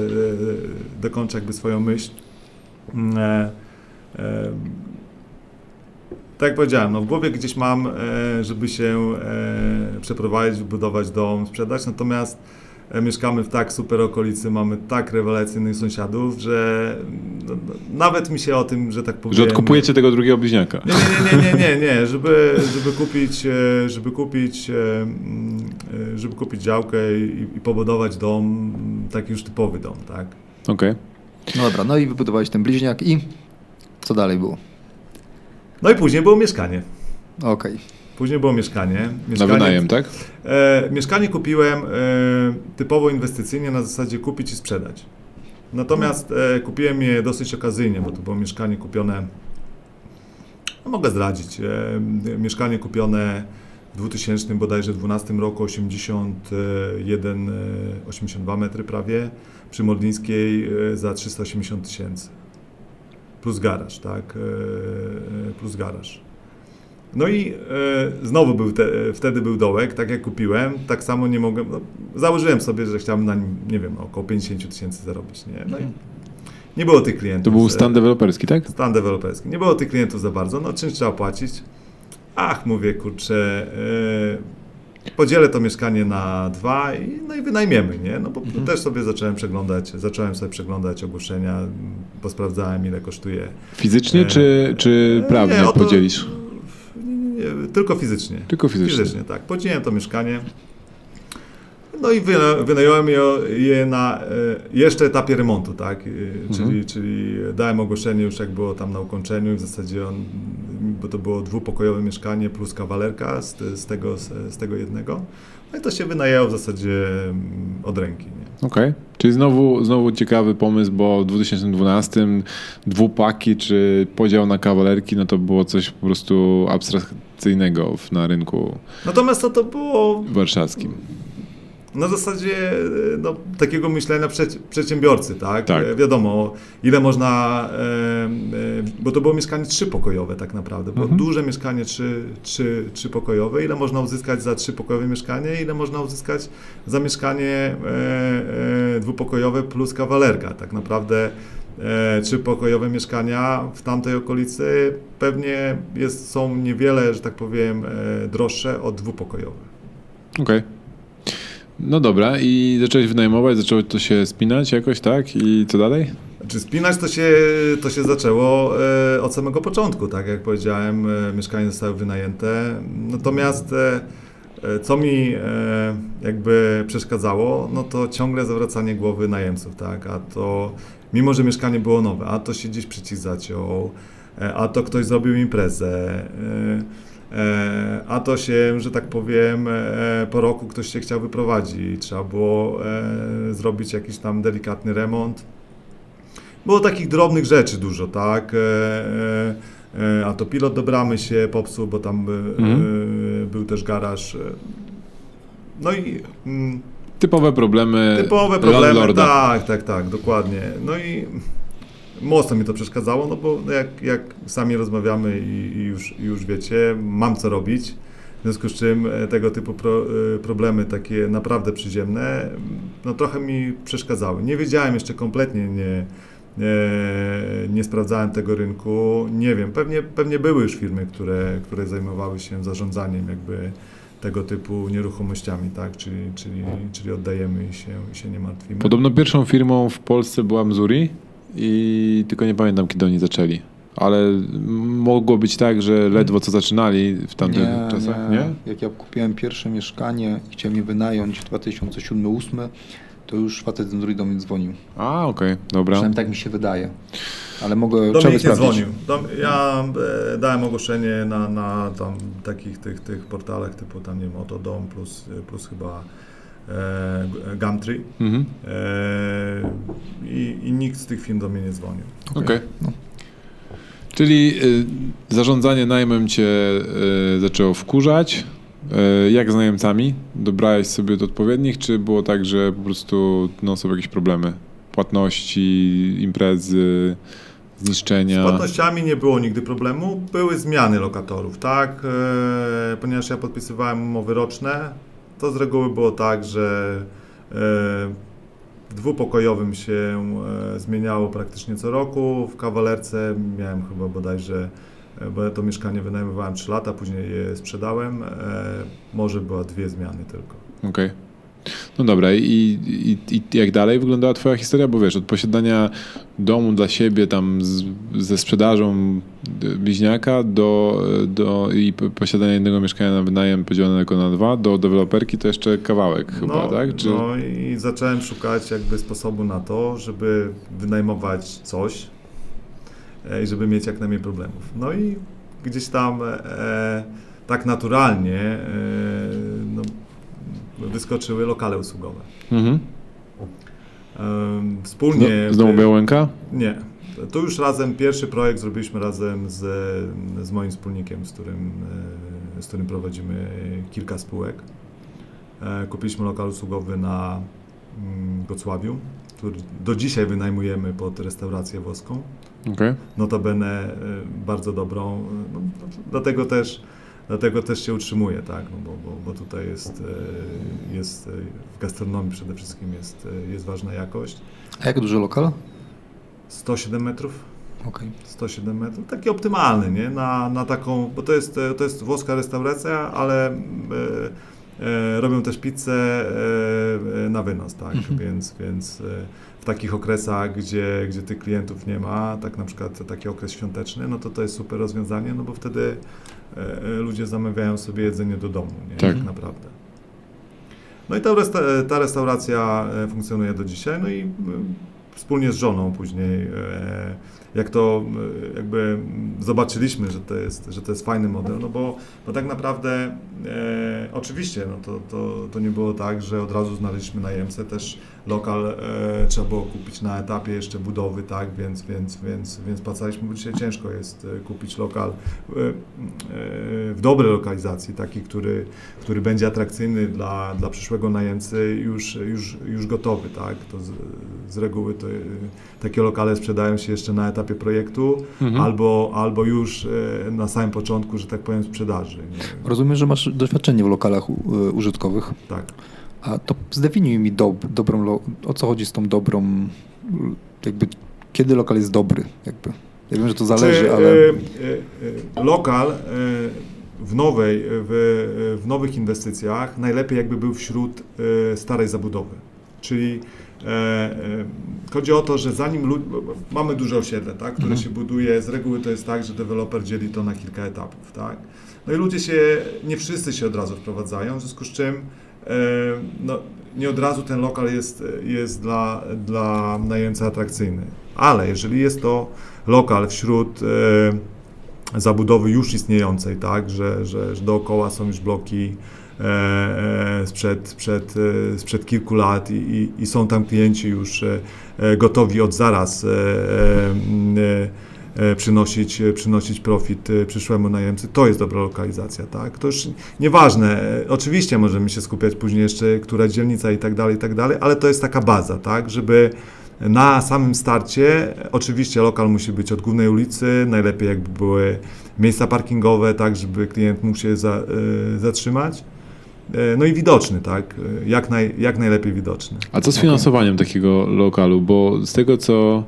dokończę jakby swoją myśl. Mm, E, e, tak jak powiedziałem, no w głowie gdzieś mam, e, żeby się e, przeprowadzić, wybudować dom, sprzedać, natomiast e, mieszkamy w tak super okolicy, mamy tak rewelacyjnych sąsiadów, że no, no, nawet mi się o tym, że tak powiem... Że odkupujecie tego drugiego bliźniaka. Nie, nie, nie, nie, nie, nie, żeby, żeby kupić, e, żeby kupić, e, e, żeby kupić działkę i, i pobudować dom, taki już typowy dom, tak? Okej. No dobra, no i wybudowałeś ten bliźniak i co dalej było? No i później było mieszkanie. Okej. Później było mieszkanie. Na mieszkanie wynajem, tak? E, mieszkanie kupiłem e, typowo inwestycyjnie na zasadzie kupić i sprzedać. Natomiast e, kupiłem je dosyć okazyjnie, bo to było mieszkanie kupione, no mogę zdradzić, e, mieszkanie kupione 2000 bodajże 12 roku 81, e, 82 metry prawie przy Modlińskiej e, za 380 tysięcy. Plus garaż, tak? E, e, plus garaż. No i e, znowu był te, e, wtedy był dołek, tak jak kupiłem, tak samo nie mogłem, no, założyłem sobie, że chciałem na nim, nie wiem, około 50 tysięcy zarobić, nie? No i nie było tych klientów. To był e, stan deweloperski, tak? Stan deweloperski. Nie było tych klientów za bardzo, no czymś trzeba płacić. Ach, mówię, kurczę, e, podzielę to mieszkanie na dwa i, no i wynajmiemy, nie? No bo Mhm. też sobie zacząłem przeglądać, zacząłem sobie przeglądać ogłoszenia, posprawdzałem ile kosztuje. Fizycznie E, czy, czy prawnie nie, podzielisz? Nie, tylko fizycznie. Tylko fizycznie. Fizycznie, tak. Podzieliłem to mieszkanie. No i wyna- wynająłem je, na e, jeszcze etapie remontu, tak? E, Czyli, Mhm. czyli dałem ogłoszenie już jak było tam na ukończeniu i w zasadzie on, bo to było dwupokojowe mieszkanie plus kawalerka z, z, tego, z, z tego jednego. No i to się wynajęło w zasadzie mm, od ręki? Okej. Czyli znowu, znowu ciekawy pomysł, bo w 2012 dwupaki czy podział na kawalerki, no to było coś po prostu abstrakcyjnego na rynku Natomiast to, to było warszawskim. Na zasadzie e, no, takiego myślenia przed, przedsiębiorcy, tak? Tak. E, Wiadomo, ile można, e, bo to było mieszkanie trzypokojowe tak naprawdę, było Mhm. duże mieszkanie trzy, trzy, trzypokojowe, ile można uzyskać za trzypokojowe mieszkanie, ile można uzyskać za mieszkanie dwupokojowe plus kawalerka. Tak naprawdę trzypokojowe mieszkania w tamtej okolicy pewnie jest, są niewiele, że tak powiem, droższe od dwupokojowych. Okej. No dobra, i zacząłeś wynajmować, zaczęło to się spinać jakoś, tak? I co dalej? Czy spinać to się, to się zaczęło e, od samego początku, tak jak powiedziałem, e, mieszkania zostały wynajęte. Natomiast e, e, co mi e, jakby przeszkadzało, no to ciągle zawracanie głowy najemców, tak, a to mimo, że mieszkanie było nowe, a to się gdzieś przycisk zaciął, e, a to ktoś zrobił imprezę, e, a to się, że tak powiem, e, po roku ktoś się chciał wyprowadzić, trzeba było e, zrobić jakiś tam delikatny remont. Było takich drobnych rzeczy dużo, tak? E, e, e, a to pilot do bramy się popsuł, bo tam e, Mhm. e, był też garaż. e. No i mm, Typowe problemy typowe problemy. landlorda. Tak, tak, tak, dokładnie. No i mocno mi to przeszkadzało, no bo jak, jak sami rozmawiamy i, i już, już wiecie, mam co robić. W związku z czym e, tego typu pro, e, problemy, takie naprawdę przyziemne, no trochę mi przeszkadzały. Nie wiedziałem jeszcze kompletnie, nie, nie, nie sprawdzałem tego rynku. Nie wiem, pewnie, pewnie były już firmy, które, które zajmowały się zarządzaniem jakby tego typu nieruchomościami, tak? Czyli, czyli, czyli oddajemy i się, i się nie martwimy. Podobno pierwszą firmą w Polsce była Missouri i tylko nie pamiętam, kiedy oni zaczęli. Ale mogło być tak, że ledwo co zaczynali w tamtych czasach, nie? Jak ja kupiłem pierwsze mieszkanie i chciałem je wynająć w 2007-2008, to już facet z Android do mnie dzwonił. A, okej, dobra. Przynajmniej tak mi się wydaje. Ale mogę, Do mnie nie dzwonił. Do, ja e, dałem ogłoszenie na, na tam takich tych, tych portalach typu tam nie wiem, Otodom plus, plus chyba Gumtree Mhm. e, i, i nikt z tych firm do mnie nie dzwonił. Okej. No. Czyli y, zarządzanie najmem cię y, zaczęło wkurzać. Y, jak z najemcami? Dobrałeś sobie do odpowiednich, czy było tak, że po prostu no, są jakieś problemy? Płatności, imprezy, zniszczenia? Z płatnościami nie było nigdy problemu. Były zmiany lokatorów, tak? E, ponieważ ja podpisywałem umowy roczne, to z reguły było tak, że e, w dwupokojowym się e, zmieniało praktycznie co roku. W kawalerce miałem chyba bodajże, e, bo to mieszkanie wynajmowałem 3 lata, później je sprzedałem. Może była dwie zmiany tylko. Okej. No dobra, i, i, i jak dalej wyglądała twoja historia? Bo wiesz, od posiadania domu dla siebie tam z, ze sprzedażą bliźniaka do, do i posiadania jednego mieszkania na wynajem podzielonego na dwa, do deweloperki to jeszcze kawałek chyba, no, tak? Czy... No i zacząłem szukać jakby sposobu na to, żeby wynajmować coś e, i żeby mieć jak najmniej problemów. No i gdzieś tam e, tak naturalnie e, no, wyskoczyły lokale usługowe. Mhm. Wspólnie... Zno, znowu Białęka? Nie. To już razem, pierwszy projekt zrobiliśmy razem z, z moim wspólnikiem, z którym, e, z którym prowadzimy kilka spółek. E, Kupiliśmy lokal usługowy na mm, Gocławiu, który do dzisiaj wynajmujemy pod restaurację włoską. Okej. Notabene e, bardzo dobrą, no, dlatego też Dlatego też się utrzymuje, tak? No bo, bo, bo tutaj jest, e, jest e, w gastronomii przede wszystkim jest, e, jest ważna jakość. A jak duży lokal? 107 metrów. Okej. 107 metrów, taki optymalny, nie? Na, na taką, bo to jest, to jest włoska restauracja, ale e, e, robią też pizzę e, na wynos, tak? Mhm. Więc, więc w takich okresach, gdzie, gdzie tych klientów nie ma, tak na przykład taki okres świąteczny, no to to jest super rozwiązanie, no bo wtedy e, e, ludzie zamawiają sobie jedzenie do domu, nie? Tak. Tak naprawdę. No i ta, resta- ta restauracja e, funkcjonuje do dzisiaj, no i wspólnie z żoną później, jak to jakby zobaczyliśmy, że to jest, że to jest fajny model, no bo, bo tak naprawdę e, oczywiście no to, to, to nie było tak, że od razu znaleźliśmy najemcę, też lokal e, trzeba było kupić na etapie jeszcze budowy, tak, więc, więc, więc, więc pracowaliśmy, bo dzisiaj ciężko jest e, kupić lokal e, e, w dobrej lokalizacji, taki, który, który będzie atrakcyjny dla, dla przyszłego najemcy już, już, już gotowy, tak, to z, z reguły to, e, takie lokale sprzedają się jeszcze na etapie projektu Mhm. albo, albo już e, na samym początku, że tak powiem, sprzedaży. Nie? Rozumiem, że masz doświadczenie w lokalach użytkowych. Tak. A to zdefiniuj mi dob, dobrą, o co chodzi z tą dobrą, jakby kiedy lokal jest dobry, jakby. Ja wiem, że to zależy, Czy, ale e, e, e, lokal e, w nowej, w, w nowych inwestycjach najlepiej jakby był wśród e, starej zabudowy. Czyli e, e, chodzi o to, że zanim lud... mamy duże osiedle, tak, które Mhm. się buduje, z reguły to jest tak, że deweloper dzieli to na kilka etapów, tak. No i ludzie się, nie wszyscy się od razu wprowadzają, w związku z czym e, no, nie od razu ten lokal jest, jest dla, dla najemcy atrakcyjny. Ale jeżeli jest to lokal wśród e, zabudowy już istniejącej, tak, że, że, że dookoła są już bloki e, e, sprzed, e, sprzed kilku lat i, i, i są tam klienci już e, e, gotowi od zaraz e, e, e, przynosić, e, przynosić profit e, przyszłemu najemcy, to jest dobra lokalizacja, tak? To już nieważne, e, oczywiście możemy się skupiać później jeszcze, która dzielnica i tak dalej, i tak dalej, ale to jest taka baza, tak? Żeby na samym starcie, oczywiście lokal musi być od głównej ulicy, najlepiej jakby były miejsca parkingowe, tak, żeby klient mógł się za, e, zatrzymać. E, No i widoczny, tak, e, jak, naj, jak najlepiej widoczny. A co z finansowaniem takiego lokalu? Bo z tego, co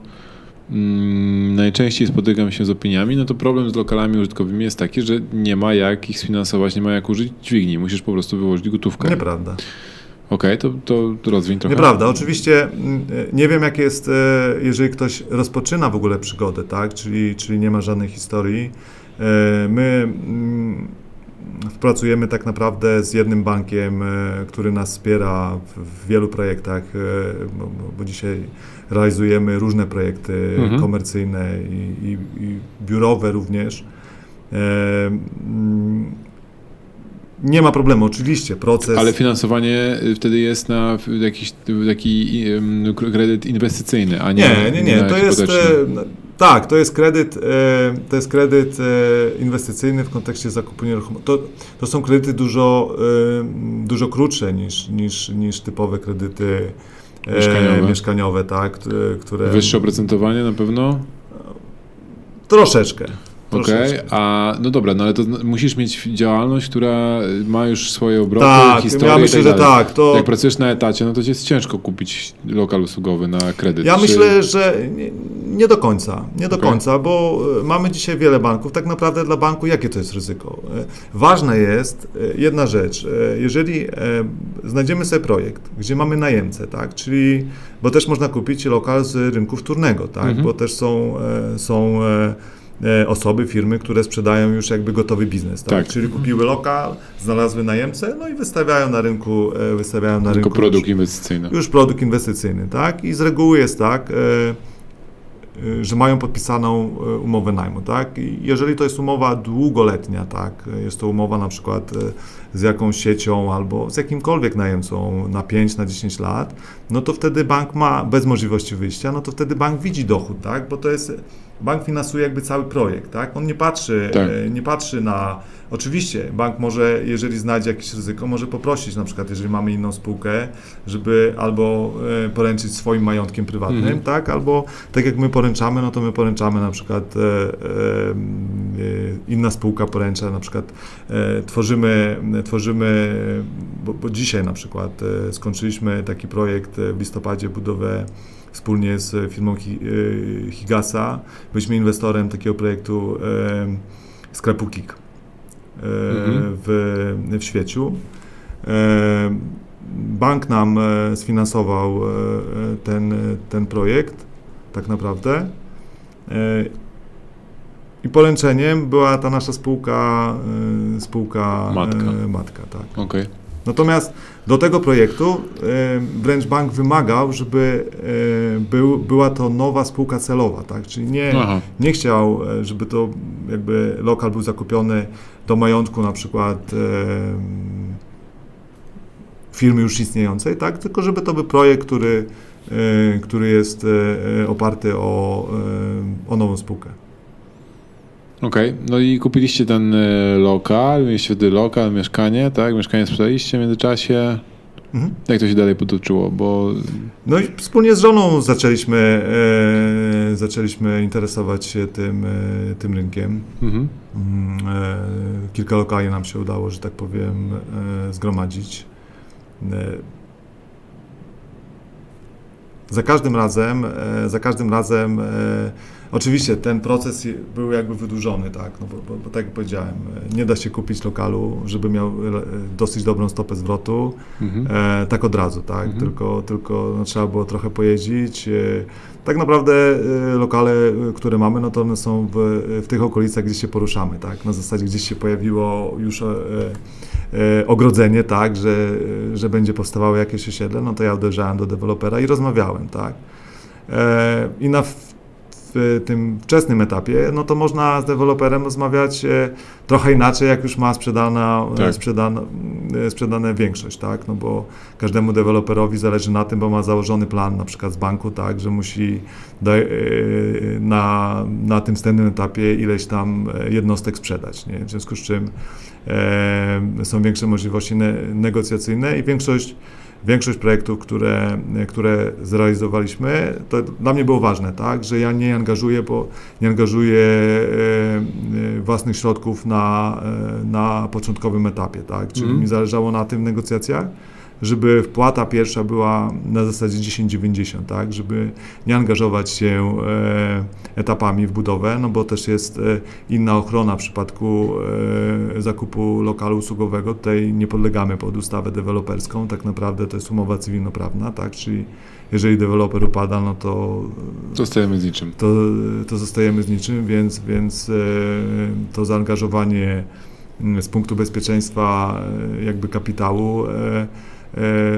najczęściej spotykam się z opiniami, no to problem z lokalami użytkowymi jest taki, że nie ma jak ich sfinansować, nie ma jak użyć dźwigni. Musisz po prostu wyłożyć gotówkę. Nieprawda. Okej, to, to rozwiń trochę. Nieprawda. Oczywiście mm, nie wiem, jak jest, e, jeżeli ktoś rozpoczyna w ogóle przygodę, tak? czyli, czyli nie ma żadnej historii. E, My mm, pracujemy tak naprawdę z jednym bankiem, e, który nas wspiera w, wielu projektach, bo dzisiaj realizujemy różne projekty Mhm. komercyjne i, i, i biurowe również. E, mm, Nie ma problemu, oczywiście, proces. Ale finansowanie y, wtedy jest na jakiś taki ym, kredyt inwestycyjny, a nie Nie, nie, nie. na To jest, e, no, tak, to jest kredyt, e, to jest kredyt e, inwestycyjny w kontekście zakupu nieruchomości. To, to są kredyty dużo, e, dużo krótsze niż, niż, niż typowe kredyty e, Mieszkaniowe. mieszkaniowe, tak, które, Wyższe oprocentowanie na pewno? troszeczkę. Okej, troszeczkę. a no dobra, no ale to musisz mieć działalność, która ma już swoje obroty, Tak, historię ja i myślę, tak że tak. To, Jak pracujesz na etacie, no to jest ciężko kupić lokal usługowy na kredyt. Ja Czy- myślę, że nie, nie do końca, nie do Okej. końca, bo e, mamy dzisiaj wiele banków. Tak naprawdę dla banku jakie to jest ryzyko? E, Ważne jest e, jedna rzecz. Jeżeli znajdziemy sobie projekt, gdzie mamy najemcę, tak, czyli, bo też można kupić lokal z rynku wtórnego, tak, Mhm. bo też są, są osoby, firmy, które sprzedają już jakby gotowy biznes, tak? Tak. czyli kupiły lokal, znalazły najemcę, no i wystawiają na rynku, wystawiają na rynku produkt już- inwestycyjny. już produkt inwestycyjny, tak? I z reguły jest tak, że mają podpisaną e, umowę najmu, tak? Jeżeli to jest umowa długoletnia, tak? Jest to umowa na przykład e, z jakąś siecią albo z jakimkolwiek najemcą na 5, na 10 lat, no to wtedy bank ma, bez możliwości wyjścia, no to wtedy bank widzi dochód, tak? Bo to jest, bank finansuje jakby cały projekt, tak? On nie patrzy, Tak. e, nie patrzy na, oczywiście bank może, jeżeli znajdzie jakieś ryzyko, może poprosić na przykład, jeżeli mamy inną spółkę, żeby albo e, poręczyć swoim majątkiem prywatnym, Mhm. tak? Albo tak jak my poręczamy, no to my poręczamy na przykład e, e, inna spółka poręcza, na przykład e, tworzymy, tworzymy bo, bo dzisiaj na przykład e, skończyliśmy taki projekt w listopadzie, budowę wspólnie z firmą Hi, e, Higasa. Byliśmy inwestorem takiego projektu e, sklepu KIK e, Mhm. w, w Świeciu. E, Bank nam e, sfinansował e, e, ten, ten projekt, tak naprawdę. E, I poręczeniem była ta nasza spółka, e, spółka Matka. e, matka tak. Okej. Natomiast do tego projektu wręcz bank wymagał, żeby e, był, była to nowa spółka celowa, tak? Czyli nie, Aha. nie chciał, e, żeby to jakby lokal był zakupiony do majątku na przykład firmy już istniejącej, tak? Tylko żeby to był projekt, który, który jest oparty o, o nową spółkę. Okej, no i kupiliście ten y, lokal, mieliście wtedy lokal, mieszkanie, tak? Mieszkanie sprzedaliście w międzyczasie. Mhm. Jak to się dalej potoczyło? Bo No i wspólnie z żoną zaczęliśmy, e, zaczęliśmy interesować się tym, e, tym rynkiem. mhm. Mm, e, kilka lokali nam się udało, że tak powiem, e, zgromadzić. E, za każdym razem, e, za każdym razem, e, oczywiście ten proces był jakby wydłużony, tak, no bo, bo, bo tak jak powiedziałem, e, nie da się kupić lokalu, żeby miał e, dosyć dobrą stopę zwrotu, Mhm. e, tak od razu, tak, Mhm. tylko, tylko no, trzeba było trochę pojeździć. E, tak naprawdę lokale, które mamy, no to one są w, w tych okolicach, gdzie się poruszamy, tak, na zasadzie gdzieś się pojawiło już e, e, ogrodzenie, tak, że, że będzie powstawało jakieś osiedle, no to ja uderzałem do dewelopera i rozmawiałem, tak. I na w, tym wczesnym etapie, no to można z deweloperem rozmawiać e, trochę inaczej, jak już ma sprzedana, Tak. sprzedana, e, sprzedane większość, tak, no bo każdemu deweloperowi zależy na tym, bo ma założony plan na przykład z banku, tak, że musi da, e, na, na tym wstępnym etapie ileś tam jednostek sprzedać, nie? w związku z czym e, są większe możliwości ne, negocjacyjne i większość Większość projektów, które, które zrealizowaliśmy, to dla mnie było ważne, tak, że ja nie angażuję, bo nie angażuję e, e, własnych środków na, e, na początkowym etapie, tak, czyli Mhm. mi zależało na tym w negocjacjach, żeby wpłata pierwsza była na zasadzie 10-90, tak, żeby nie angażować się e, etapami w budowę, no bo też jest e, inna ochrona w przypadku e, zakupu lokalu usługowego. Tutaj nie podlegamy pod ustawę deweloperską, tak naprawdę to jest umowa cywilnoprawna, tak, czyli jeżeli deweloper upada, no to Zostajemy z niczym. to, to zostajemy z niczym, więc, więc to zaangażowanie mm, z punktu bezpieczeństwa jakby kapitału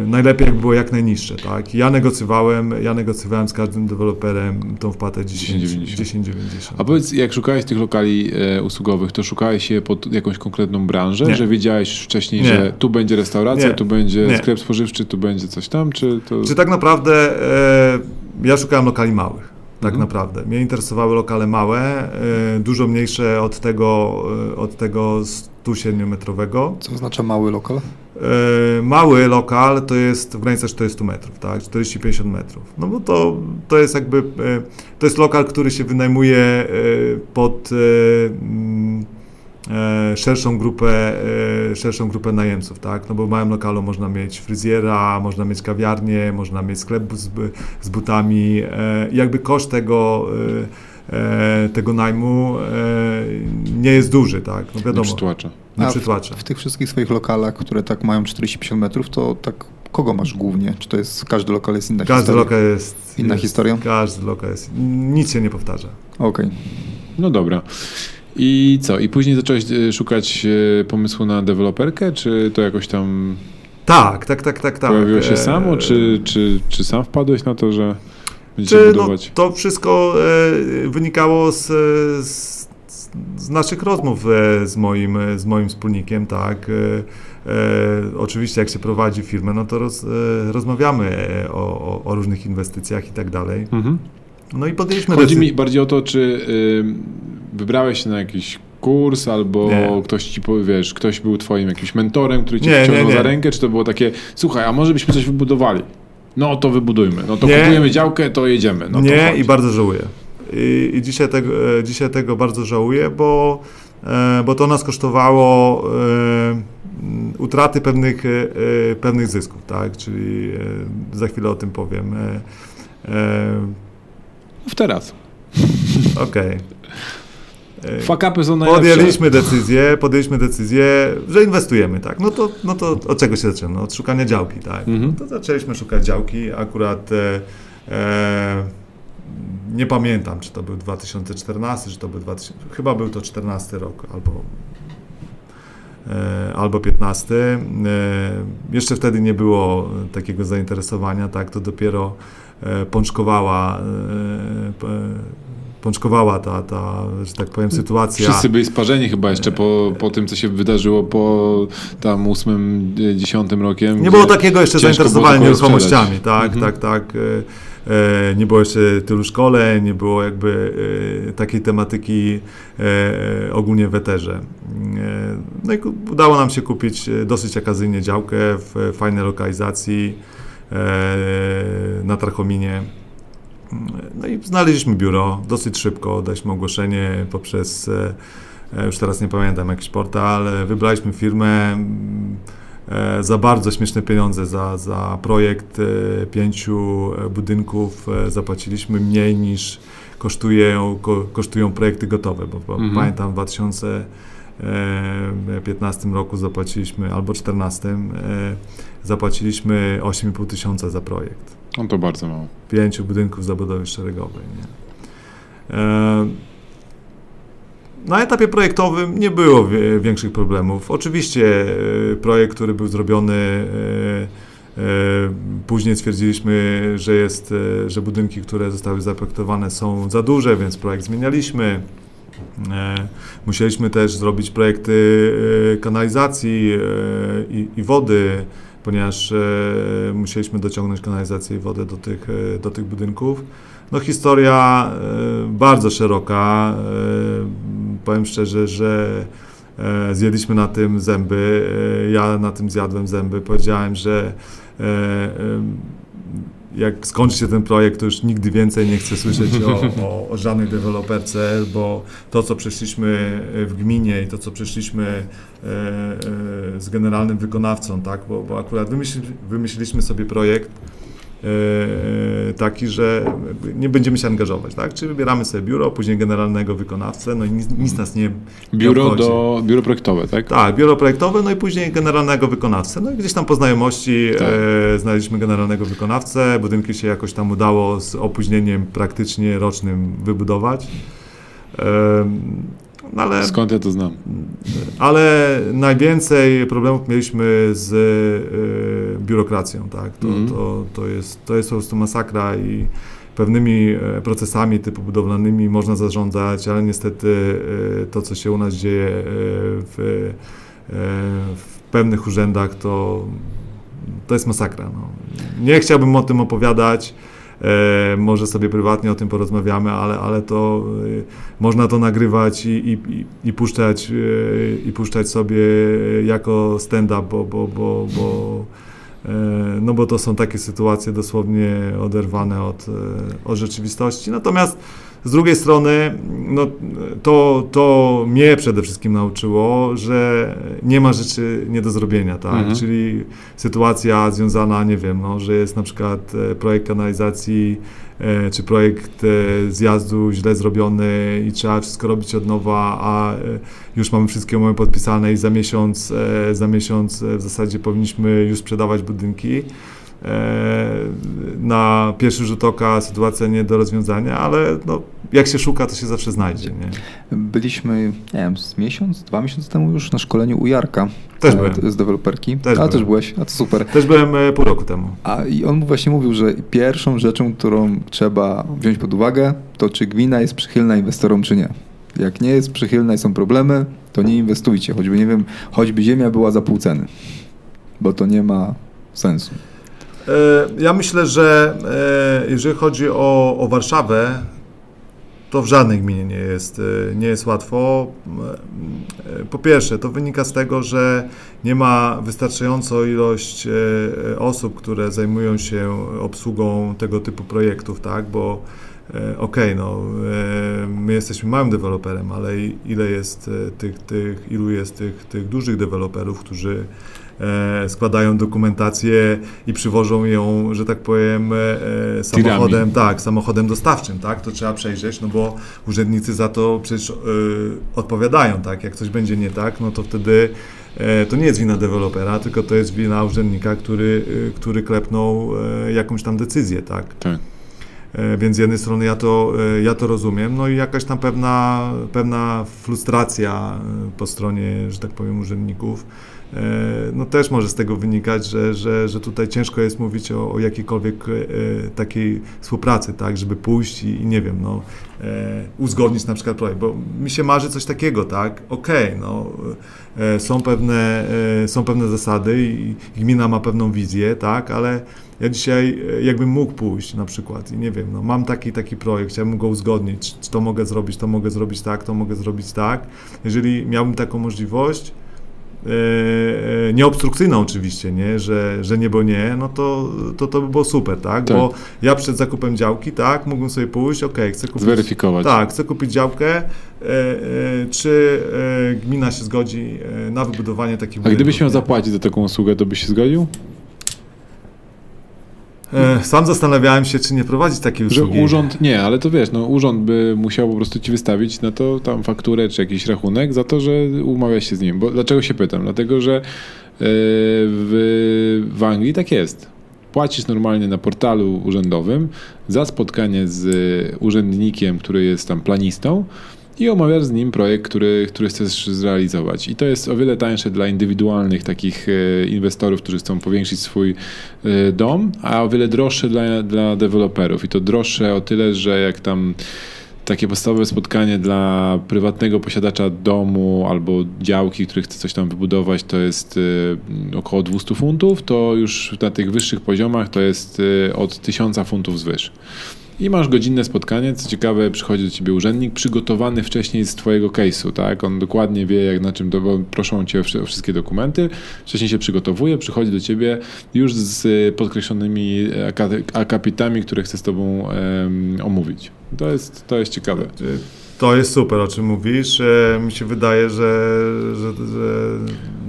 najlepiej jakby było jak najniższe, tak? Ja negocjowałem, ja negocjowałem z każdym deweloperem tą wpłatę 10 10,90. 10,90. A powiedz, jak szukałeś tych lokali e, usługowych, to szukałeś je pod jakąś konkretną branżę, Nie. że wiedziałeś wcześniej, Nie. że tu będzie restauracja, Nie. tu będzie sklep spożywczy, tu będzie coś tam, czy to... Czy tak naprawdę e, ja szukałem lokali małych. Tak Mhm. naprawdę. Mnie interesowały lokale małe, e, dużo mniejsze od tego, e, od tego 107-metrowego. Co oznacza mały lokal? E, Mały lokal to jest w granicach 40 metrów, tak? 40-50 metrów. No bo to, to jest jakby, e, to jest lokal, który się wynajmuje e, pod mm, szerszą grupę, szerszą grupę najemców, tak? No bo w małym lokalu można mieć fryzjera, można mieć kawiarnię, można mieć sklep z, z butami. Jakby koszt tego, tego najmu e, nie jest duży, tak? No nie wiadomo, przytłacza. nie A przytłacza. W tych wszystkich swoich lokalach, które tak mają 40-50 metrów, to tak kogo masz głównie? Czy to jest, każdy lokal jest inna Każdy historia? lokal jest. Inna jest, historia? Każdy lokal jest. Nic się nie powtarza. Okej. No dobra. I co? I później zacząłeś e, szukać e, pomysłu na deweloperkę, czy to jakoś tam Tak, tak, tak, tak, tak. pojawiło się E, samo, czy, czy, czy sam wpadłeś na to, że będziecie Czy no, to wszystko e, wynikało z, z, z naszych rozmów e, z moim, e, z moim wspólnikiem, tak. E, e, oczywiście jak się prowadzi firmę, no to roz, e, rozmawiamy o, o, o różnych inwestycjach i tak dalej. Mhm. No i podjęliśmy Chodzi mi bardziej o to, czy y, wybrałeś się na jakiś kurs, albo Nie. ktoś ci wiesz, ktoś był twoim jakimś mentorem, który cię Nie, nie, wciągnął nie. za rękę, czy to było takie, słuchaj, a może byśmy coś wybudowali? No to wybudujmy, no to Nie. kupujemy działkę, to jedziemy. No to nie chodź. i bardzo żałuję. I, i dzisiaj, tego, e, dzisiaj tego bardzo żałuję, bo, e, bo to nas kosztowało e, utraty pewnych, pewnych zysków, tak? Czyli za chwilę o tym powiem. W teraz. Okej. E, Fakapy są najlepsze. Podjęliśmy decyzję, podjęliśmy decyzję, że inwestujemy, tak. No to, no to od czego się zaczęło? No, od szukania działki, tak. Mhm. No to zaczęliśmy szukać działki, akurat e, e, nie pamiętam, czy to był 2014, czy to był 2000, chyba był to 14 rok, albo e, albo 15. E, jeszcze wtedy nie było takiego zainteresowania, tak, to dopiero e, pączkowała pączkowała ta, ta, że tak powiem, sytuacja. Wszyscy byli sparzeni chyba jeszcze po, po tym, co się wydarzyło po tam ósmym, e, dziesiątym rokiem. Nie było takiego jeszcze zainteresowania nieruchomościami, tak, Mhm. tak, tak. E, e, Nie było jeszcze tylu szkoleń, nie było jakby takiej tematyki ogólnie w eterze. No i udało nam się kupić dosyć okazyjnie działkę w fajnej lokalizacji na Trachominie. No i znaleźliśmy biuro dosyć szybko, daliśmy ogłoszenie poprzez, e, e, już teraz nie pamiętam, jakiś portal, wybraliśmy firmę e, za bardzo śmieszne pieniądze za, za projekt pięciu budynków zapłaciliśmy mniej niż kosztuje, ko, kosztują projekty gotowe, bo, Mhm. pamiętam w 2015 roku zapłaciliśmy, albo 2014 e, zapłaciliśmy 8,5 tysiąca za projekt No to bardzo mało. pięciu budynków zabudowy szeregowej. Nie? E, Na etapie projektowym nie było większych problemów. Oczywiście e, projekt, który był zrobiony, e, później stwierdziliśmy, że, jest, że budynki, które zostały zaprojektowane są za duże, więc projekt zmienialiśmy. Musieliśmy też zrobić projekty kanalizacji i wody, ponieważ e, musieliśmy dociągnąć kanalizację i wodę do tych, e, do tych budynków. No historia e, bardzo szeroka. Powiem szczerze, że zjedliśmy na tym zęby. Ja na tym zjadłem zęby. Powiedziałem, że jak skończy się ten projekt, to już nigdy więcej nie chcę słyszeć o, o, o żadnej deweloperce, bo to, co przeszliśmy w gminie i to, co przeszliśmy e, e, z generalnym wykonawcą, tak, bo, bo akurat wymyśl, wymyśliliśmy sobie projekt e, e, taki, że nie będziemy się angażować, tak, czyli wybieramy sobie biuro, później generalnego wykonawcę, no i nic, nic nas nie Biuro, do, biuro projektowe, tak? tak, biuro projektowe, no i później generalnego wykonawcę. No i gdzieś tam po znajomości Tak. e, znaleźliśmy generalnego wykonawcę. Budynki się jakoś tam udało z opóźnieniem praktycznie rocznym wybudować. No ale, Skąd ja to znam? ale najwięcej problemów mieliśmy z e, biurokracją, tak? To, Mhm. to, to, jest, to jest po prostu masakra i pewnymi e, procesami typu budowlanymi można zarządzać, ale niestety e, to, co się u nas dzieje e, w, w pewnych urzędach, to, to jest masakra. No. Nie chciałbym o tym opowiadać. E, może sobie prywatnie o tym porozmawiamy, ale, ale to e, można to nagrywać i, i, i, puszczać, e, i puszczać sobie jako stand-up, bo, bo, bo, bo, no bo to są takie sytuacje dosłownie oderwane od, od rzeczywistości. Natomiast z drugiej strony, no, to, to mnie przede wszystkim nauczyło, że nie ma rzeczy nie do zrobienia, tak? Mhm. Czyli sytuacja związana, nie wiem, no, że jest na przykład e, projekt kanalizacji, e, czy projekt e, zjazdu źle zrobiony i trzeba wszystko robić od nowa, a już mamy wszystkie umowy podpisane i za miesiąc, za miesiąc w zasadzie powinniśmy już sprzedawać budynki. E, Na pierwszy rzut oka sytuacja nie do rozwiązania, ale no, jak się szuka, to się zawsze znajdzie. Nie? Byliśmy, nie wiem, z miesiąc, dwa miesiące temu już na szkoleniu u Jarka. Też e, byłem. Z deweloperki. Też A byłem. też byłeś, a to super. Też byłem e, pół roku temu. A i on właśnie mówił, że pierwszą rzeczą, którą trzeba wziąć pod uwagę, to czy gmina jest przychylna inwestorom, czy nie. Jak nie jest przychylna i są problemy, to nie inwestujcie, choćby nie wiem, choćby ziemia była za pół ceny, bo to nie ma sensu. E, Ja myślę, że e, jeżeli chodzi o, o Warszawę, to w żadnej gminie nie jest, e, nie jest łatwo. Po pierwsze, to wynika z tego, że nie ma wystarczającą ilość osób, które zajmują się obsługą tego typu projektów, tak? Bo okej, no, e, my jesteśmy małym deweloperem, ale ile jest tych, tych, ilu jest tych, tych dużych deweloperów, którzy składają dokumentację i przywożą ją, że tak powiem, e, e, samochodem, tak, samochodem dostawczym, tak, to trzeba przejrzeć, no bo urzędnicy za to przecież e, odpowiadają, tak, jak coś będzie nie tak, no to wtedy e, to nie jest wina dewelopera, tylko to jest wina urzędnika, który, e, który klepnął e, jakąś tam decyzję, tak. Tak. E, Więc z jednej strony ja to, e, ja to rozumiem, no i jakaś tam pewna, pewna frustracja e, po stronie, że tak powiem, urzędników. No też może z tego wynikać, że, że, że tutaj ciężko jest mówić o, o jakiejkolwiek takiej współpracy, tak, żeby pójść i, i nie wiem, no, uzgodnić na przykład projekt, bo mi się marzy coś takiego, tak, okej, no, e, są pewne, są pewne zasady i gmina ma pewną wizję, tak, ale ja dzisiaj e, jakbym mógł pójść na przykład i nie wiem, no, mam taki taki projekt, chciałbym go uzgodnić, czy to mogę zrobić, to mogę zrobić tak, to mogę zrobić tak. Jeżeli miałbym taką możliwość, e, e, nieobstrukcyjną oczywiście, nie, że, że nie, bo nie, no to, to to by było super, tak? Tak. Bo ja przed zakupem działki, tak, mógłbym sobie pójść, okej, chcę kupić... Zweryfikować. Tak, chcę kupić działkę, czy gmina się zgodzi na wybudowanie takich A gdybyś miał zapłacić za taką usługę, to byś się zgodził? E, Sam zastanawiałem się, czy nie prowadzić takiej Że usługi. urząd, nie, ale to wiesz, no urząd by musiał po prostu ci wystawić na to tam fakturę czy jakiś rachunek za to, że umawiasz się z nim. Bo dlaczego się pytam? Dlatego, że e, w, w Anglii tak jest. Płacisz normalnie na portalu urzędowym za spotkanie z urzędnikiem, który jest tam planistą i omawiasz z nim projekt, który, który chcesz zrealizować. I to jest o wiele tańsze dla indywidualnych takich e, inwestorów, którzy chcą powiększyć swój e, dom, a o wiele droższe dla, dla deweloperów. I to droższe o tyle, że jak tam takie podstawowe spotkanie dla prywatnego posiadacza domu albo działki, który chce coś tam wybudować, to jest e, około 200 funtów, to już na tych wyższych poziomach to jest od 1000 funtów zwyż. I masz godzinne spotkanie. Co ciekawe, przychodzi do ciebie urzędnik przygotowany wcześniej z twojego case'u, tak? On dokładnie wie, jak na czym do, proszą cię o wszy- o wszystkie dokumenty. Wcześniej się przygotowuje, przychodzi do ciebie już z y, podkreślonymi aka- akapitami, które chce z tobą em, omówić. To jest, to jest ciekawe. To jest super, o czym mówisz. E, Mi się wydaje, że, że, że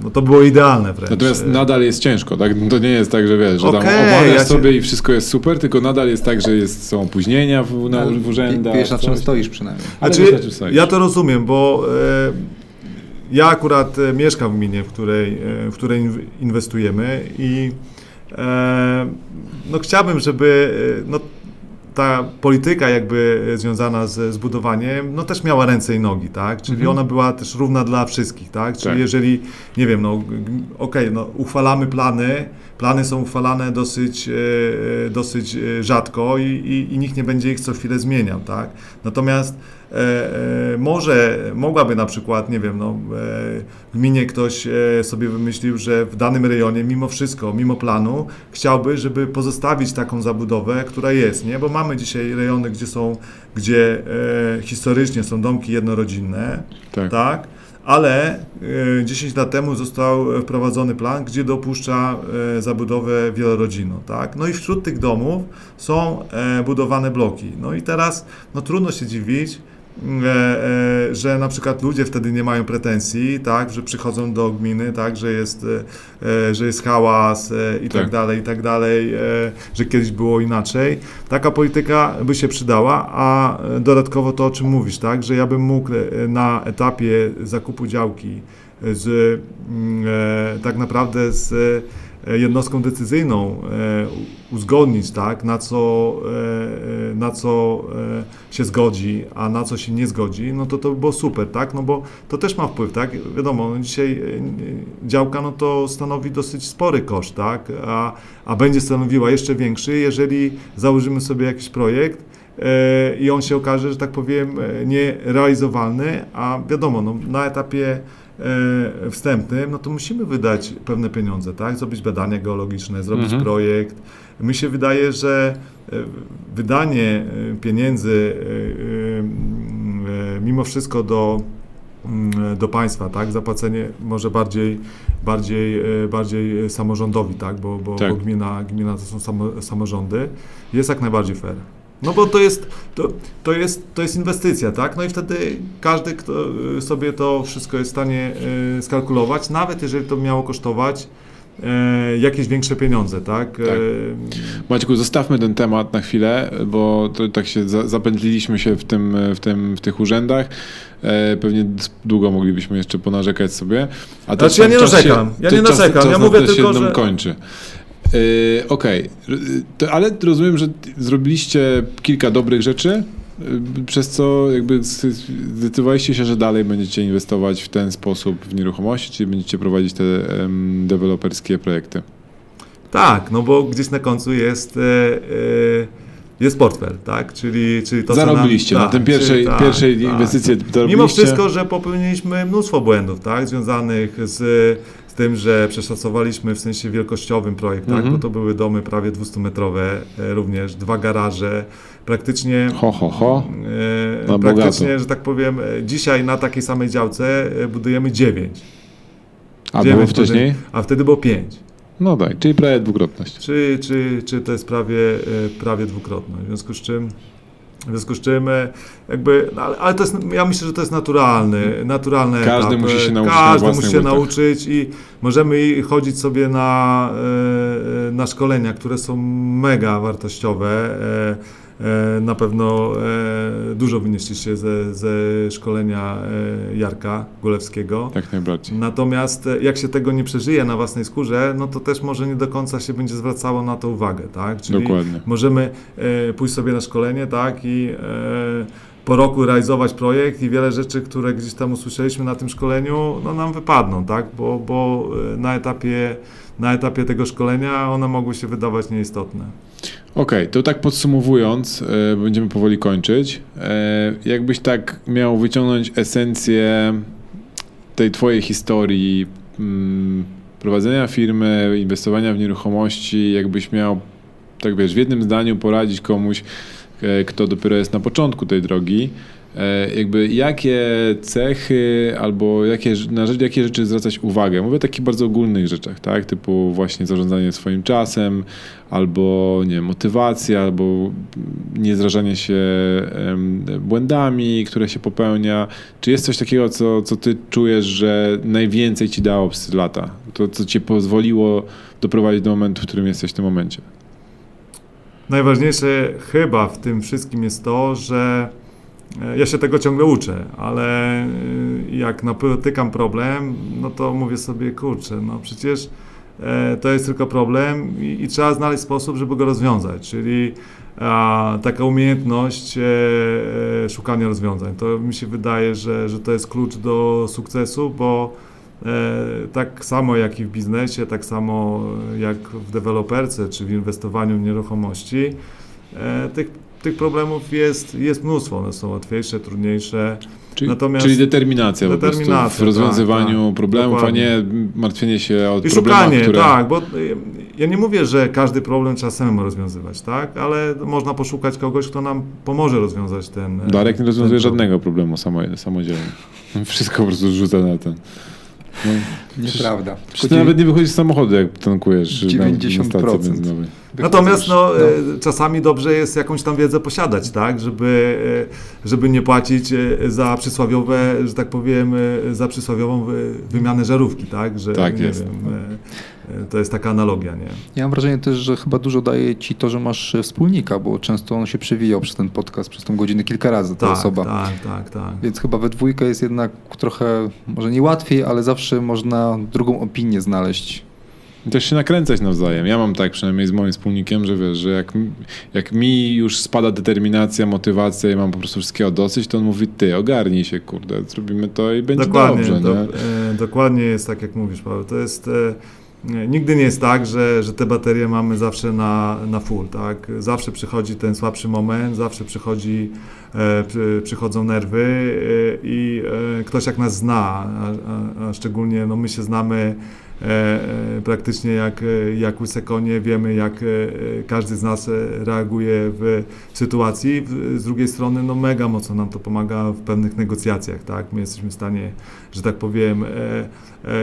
no to było idealne wręcz. Natomiast nadal jest ciężko, tak? To nie jest tak, że wiesz, że tam Okej, omawiasz ja się- sobie i wszystko jest super, tylko nadal jest tak, że jest, są opóźnienia w, na, w urzędach. Wiesz, na czym stoisz przynajmniej. Ale Znaczy, wiesz, na czym stoisz. ja to rozumiem, bo e, ja akurat e, mieszkam w gminie, w której, e, w której inw- inwestujemy i e, no chciałbym, żeby e, no, ta polityka jakby związana z, z budowaniem, no też miała ręce i nogi, tak? Czyli Mhm. ona była też równa dla wszystkich, tak? Czyli Tak. jeżeli, nie wiem, no okej, no uchwalamy plany, plany są uchwalane dosyć, e, e, dosyć e, rzadko i, i, i nikt nie będzie ich co chwilę zmieniał, tak? Natomiast może mogłaby na przykład, nie wiem, no, e, w gminie ktoś e, sobie wymyślił, że w danym rejonie mimo wszystko, mimo planu, chciałby, żeby pozostawić taką zabudowę, która jest, nie? Bo mamy dzisiaj rejony, gdzie są, gdzie e, historycznie są domki jednorodzinne, Tak. tak? Ale e, 10 lat temu został wprowadzony plan, gdzie dopuszcza e, zabudowę wielorodzinną, tak? No i wśród tych domów są e, budowane bloki. No i teraz no trudno się dziwić, e, e, że na przykład ludzie wtedy nie mają pretensji, tak, że przychodzą do gminy, tak, że jest, e, e, że jest hałas e, i tak, Tak. dalej, i tak dalej, e, że kiedyś było inaczej. Taka polityka by się przydała, a e, dodatkowo to, o czym mówisz, tak, że ja bym mógł e, na etapie zakupu działki z mm, e, tak naprawdę z e, jednostką decyzyjną e, uzgodnić, tak, na co, e, e, na co e, się zgodzi, a na co się nie zgodzi, no to to by było super, tak, no bo to też ma wpływ, tak, wiadomo, no dzisiaj e, e, działka, no to stanowi dosyć spory koszt, tak, a, a będzie stanowiła jeszcze większy, jeżeli założymy sobie jakiś projekt, e, i on się okaże, że tak powiem, e, nierealizowalny, a wiadomo, no, na etapie e, wstępnym, no to musimy wydać pewne pieniądze, tak? Zrobić badania geologiczne, zrobić Mhm. projekt. Mi się wydaje, że e, wydanie e, pieniędzy e, e, mimo wszystko do, mm, do państwa, tak? Zapłacenie może bardziej, bardziej, e, bardziej samorządowi, tak? Bo, bo, Tak. bo gmina, gmina to są samo, samorządy, jest jak najbardziej fair. No bo to jest, to, to, jest, to jest inwestycja, tak? No i wtedy każdy, kto y, sobie to wszystko jest w stanie y, skalkulować, nawet jeżeli to miało kosztować e, jakieś większe pieniądze, tak? Tak. Maćku, zostawmy ten temat na chwilę, bo to tak się za, zapętliliśmy się w, tym, w, tym, w tych urzędach. E, pewnie długo moglibyśmy jeszcze ponarzekać sobie. A Znaczy, ja nie narzekam. Ja nie narzekam. Czas Ja mówię tylko, się że- kończy. Yy, Okej, okay. ale rozumiem, że zrobiliście kilka dobrych rzeczy, yy, przez co jakby zdecydowaliście się, że dalej będziecie inwestować w ten sposób w nieruchomości, czyli będziecie prowadzić te um, deweloperskie projekty. Tak, no bo gdzieś na końcu jest... Yy, jest portfel, tak? Czyli, czyli to, Zarobiliście nam, na tak, tym pierwszej, czyli, tak, pierwszej tak, inwestycji. Mimo wszystko, że popełniliśmy mnóstwo błędów, tak? Związanych z tym, że przeszacowaliśmy w sensie wielkościowym projekt, tak? Mhm. Bo to były domy prawie 200-metrowe, e, również dwa garaże, praktycznie... Ho, ho, ho. E, praktycznie, bogato. że tak powiem, e, dzisiaj na takiej samej działce e, budujemy 9. A 9 było wcześniej? Wtedy, a wtedy było 5. No tak, czyli prawie dwukrotność. Czy, czy, czy to jest prawie, prawie dwukrotność, w związku z czym w związku z czym e, jakby, no ale, ale, to jest, ja myślę, że to jest naturalny, naturalny Każdy etap. musi się nauczyć Każdy musi się nauczyć i możemy chodzić sobie na, e, na szkolenia, które są mega wartościowe E, na pewno e, dużo wynieśliście ze, ze szkolenia e, Jarka Gulewskiego. Jak najbardziej. Natomiast jak się tego nie przeżyje na własnej skórze, no to też może nie do końca się będzie zwracało na to uwagę, tak? Czyli Dokładnie. możemy pójść sobie na szkolenie, tak? I po roku realizować projekt i wiele rzeczy, które gdzieś tam usłyszeliśmy na tym szkoleniu, no nam wypadną, tak? Bo, bo na etapie na etapie tego szkolenia one mogły się wydawać nieistotne. Okej, okay, to tak podsumowując, e, będziemy powoli kończyć. E, jakbyś tak miał wyciągnąć esencję tej twojej historii mm, prowadzenia firmy, inwestowania w nieruchomości, jakbyś miał, tak wiesz, w jednym zdaniu poradzić komuś, e, kto dopiero jest na początku tej drogi, jakby jakie cechy albo jakie, na jakie rzeczy zwracać uwagę. Mówię o takich bardzo ogólnych rzeczach, tak? typu właśnie zarządzanie swoim czasem, albo nie motywacja, albo niezrażanie się błędami, które się popełnia. Czy jest coś takiego, co, co ty czujesz, że najwięcej ci dało przez lata? To, co ci pozwoliło doprowadzić do momentu, w którym jesteś w tym momencie? Najważniejsze chyba w tym wszystkim jest to, że E, ja się tego ciągle uczę, ale e, jak napotykam problem, no to mówię sobie, kurczę, no przecież e, to jest tylko problem i, i trzeba znaleźć sposób, żeby go rozwiązać, czyli a, taka umiejętność e, szukania rozwiązań. To mi się wydaje, że, że to jest klucz do sukcesu, bo e, tak samo jak i w biznesie, tak samo jak w deweloperce czy w inwestowaniu w nieruchomości, e, tych tych problemów jest, jest mnóstwo, one są łatwiejsze, trudniejsze. Czyli, Natomiast czyli determinacja, determinacja w rozwiązywaniu tak, tak, problemów, dokładnie. a nie martwienie się o problemy, które... tak, bo ja nie mówię, że każdy problem trzeba samemu rozwiązywać, tak, ale można poszukać kogoś, kto nam pomoże rozwiązać ten Darek nie rozwiązuje żadnego problemu samodzielnie. Wszystko po prostu rzuca na ten. No, Nieprawda. Przecież ty nawet nie wychodzisz z samochodu, jak tankujesz 90%. na, na Natomiast no, no. E, czasami dobrze jest jakąś tam wiedzę posiadać, tak, żeby, e, żeby nie płacić e, za przysłowiowe, że tak powiem, za przysłowiową wymianę żarówki, tak, że tak jest. Wiem, to jest taka analogia, nie? Ja mam wrażenie też, że chyba dużo daje ci to, że masz wspólnika, bo często on się przewijał przez ten podcast, przez tą godzinę kilka razy, ta tak, osoba. Tak, tak, tak. Więc chyba we dwójkę jest jednak trochę, może nie łatwiej, ale zawsze można drugą opinię znaleźć. I też się nakręcać nawzajem. Ja mam tak przynajmniej z moim wspólnikiem, że wiesz, że jak, jak mi już spada determinacja, motywacja i mam po prostu wszystkiego dosyć, to on mówi, ty ogarnij się, kurde, zrobimy to i będzie dokładnie, dobrze. Do, e, dokładnie jest tak, jak mówisz, Paweł. To jest... E, Nigdy nie jest tak, że, że te baterie mamy zawsze na, na full, tak? Zawsze przychodzi ten słabszy moment, zawsze przychodzi, e, przy, przychodzą nerwy e, i e, ktoś jak nas zna, a, a, a szczególnie no, my się znamy praktycznie jak, e, jak łyse konie, wiemy jak każdy z nas reaguje w sytuacji. Z drugiej strony no mega mocno nam to pomaga w pewnych negocjacjach, tak? My jesteśmy w stanie, że tak powiem,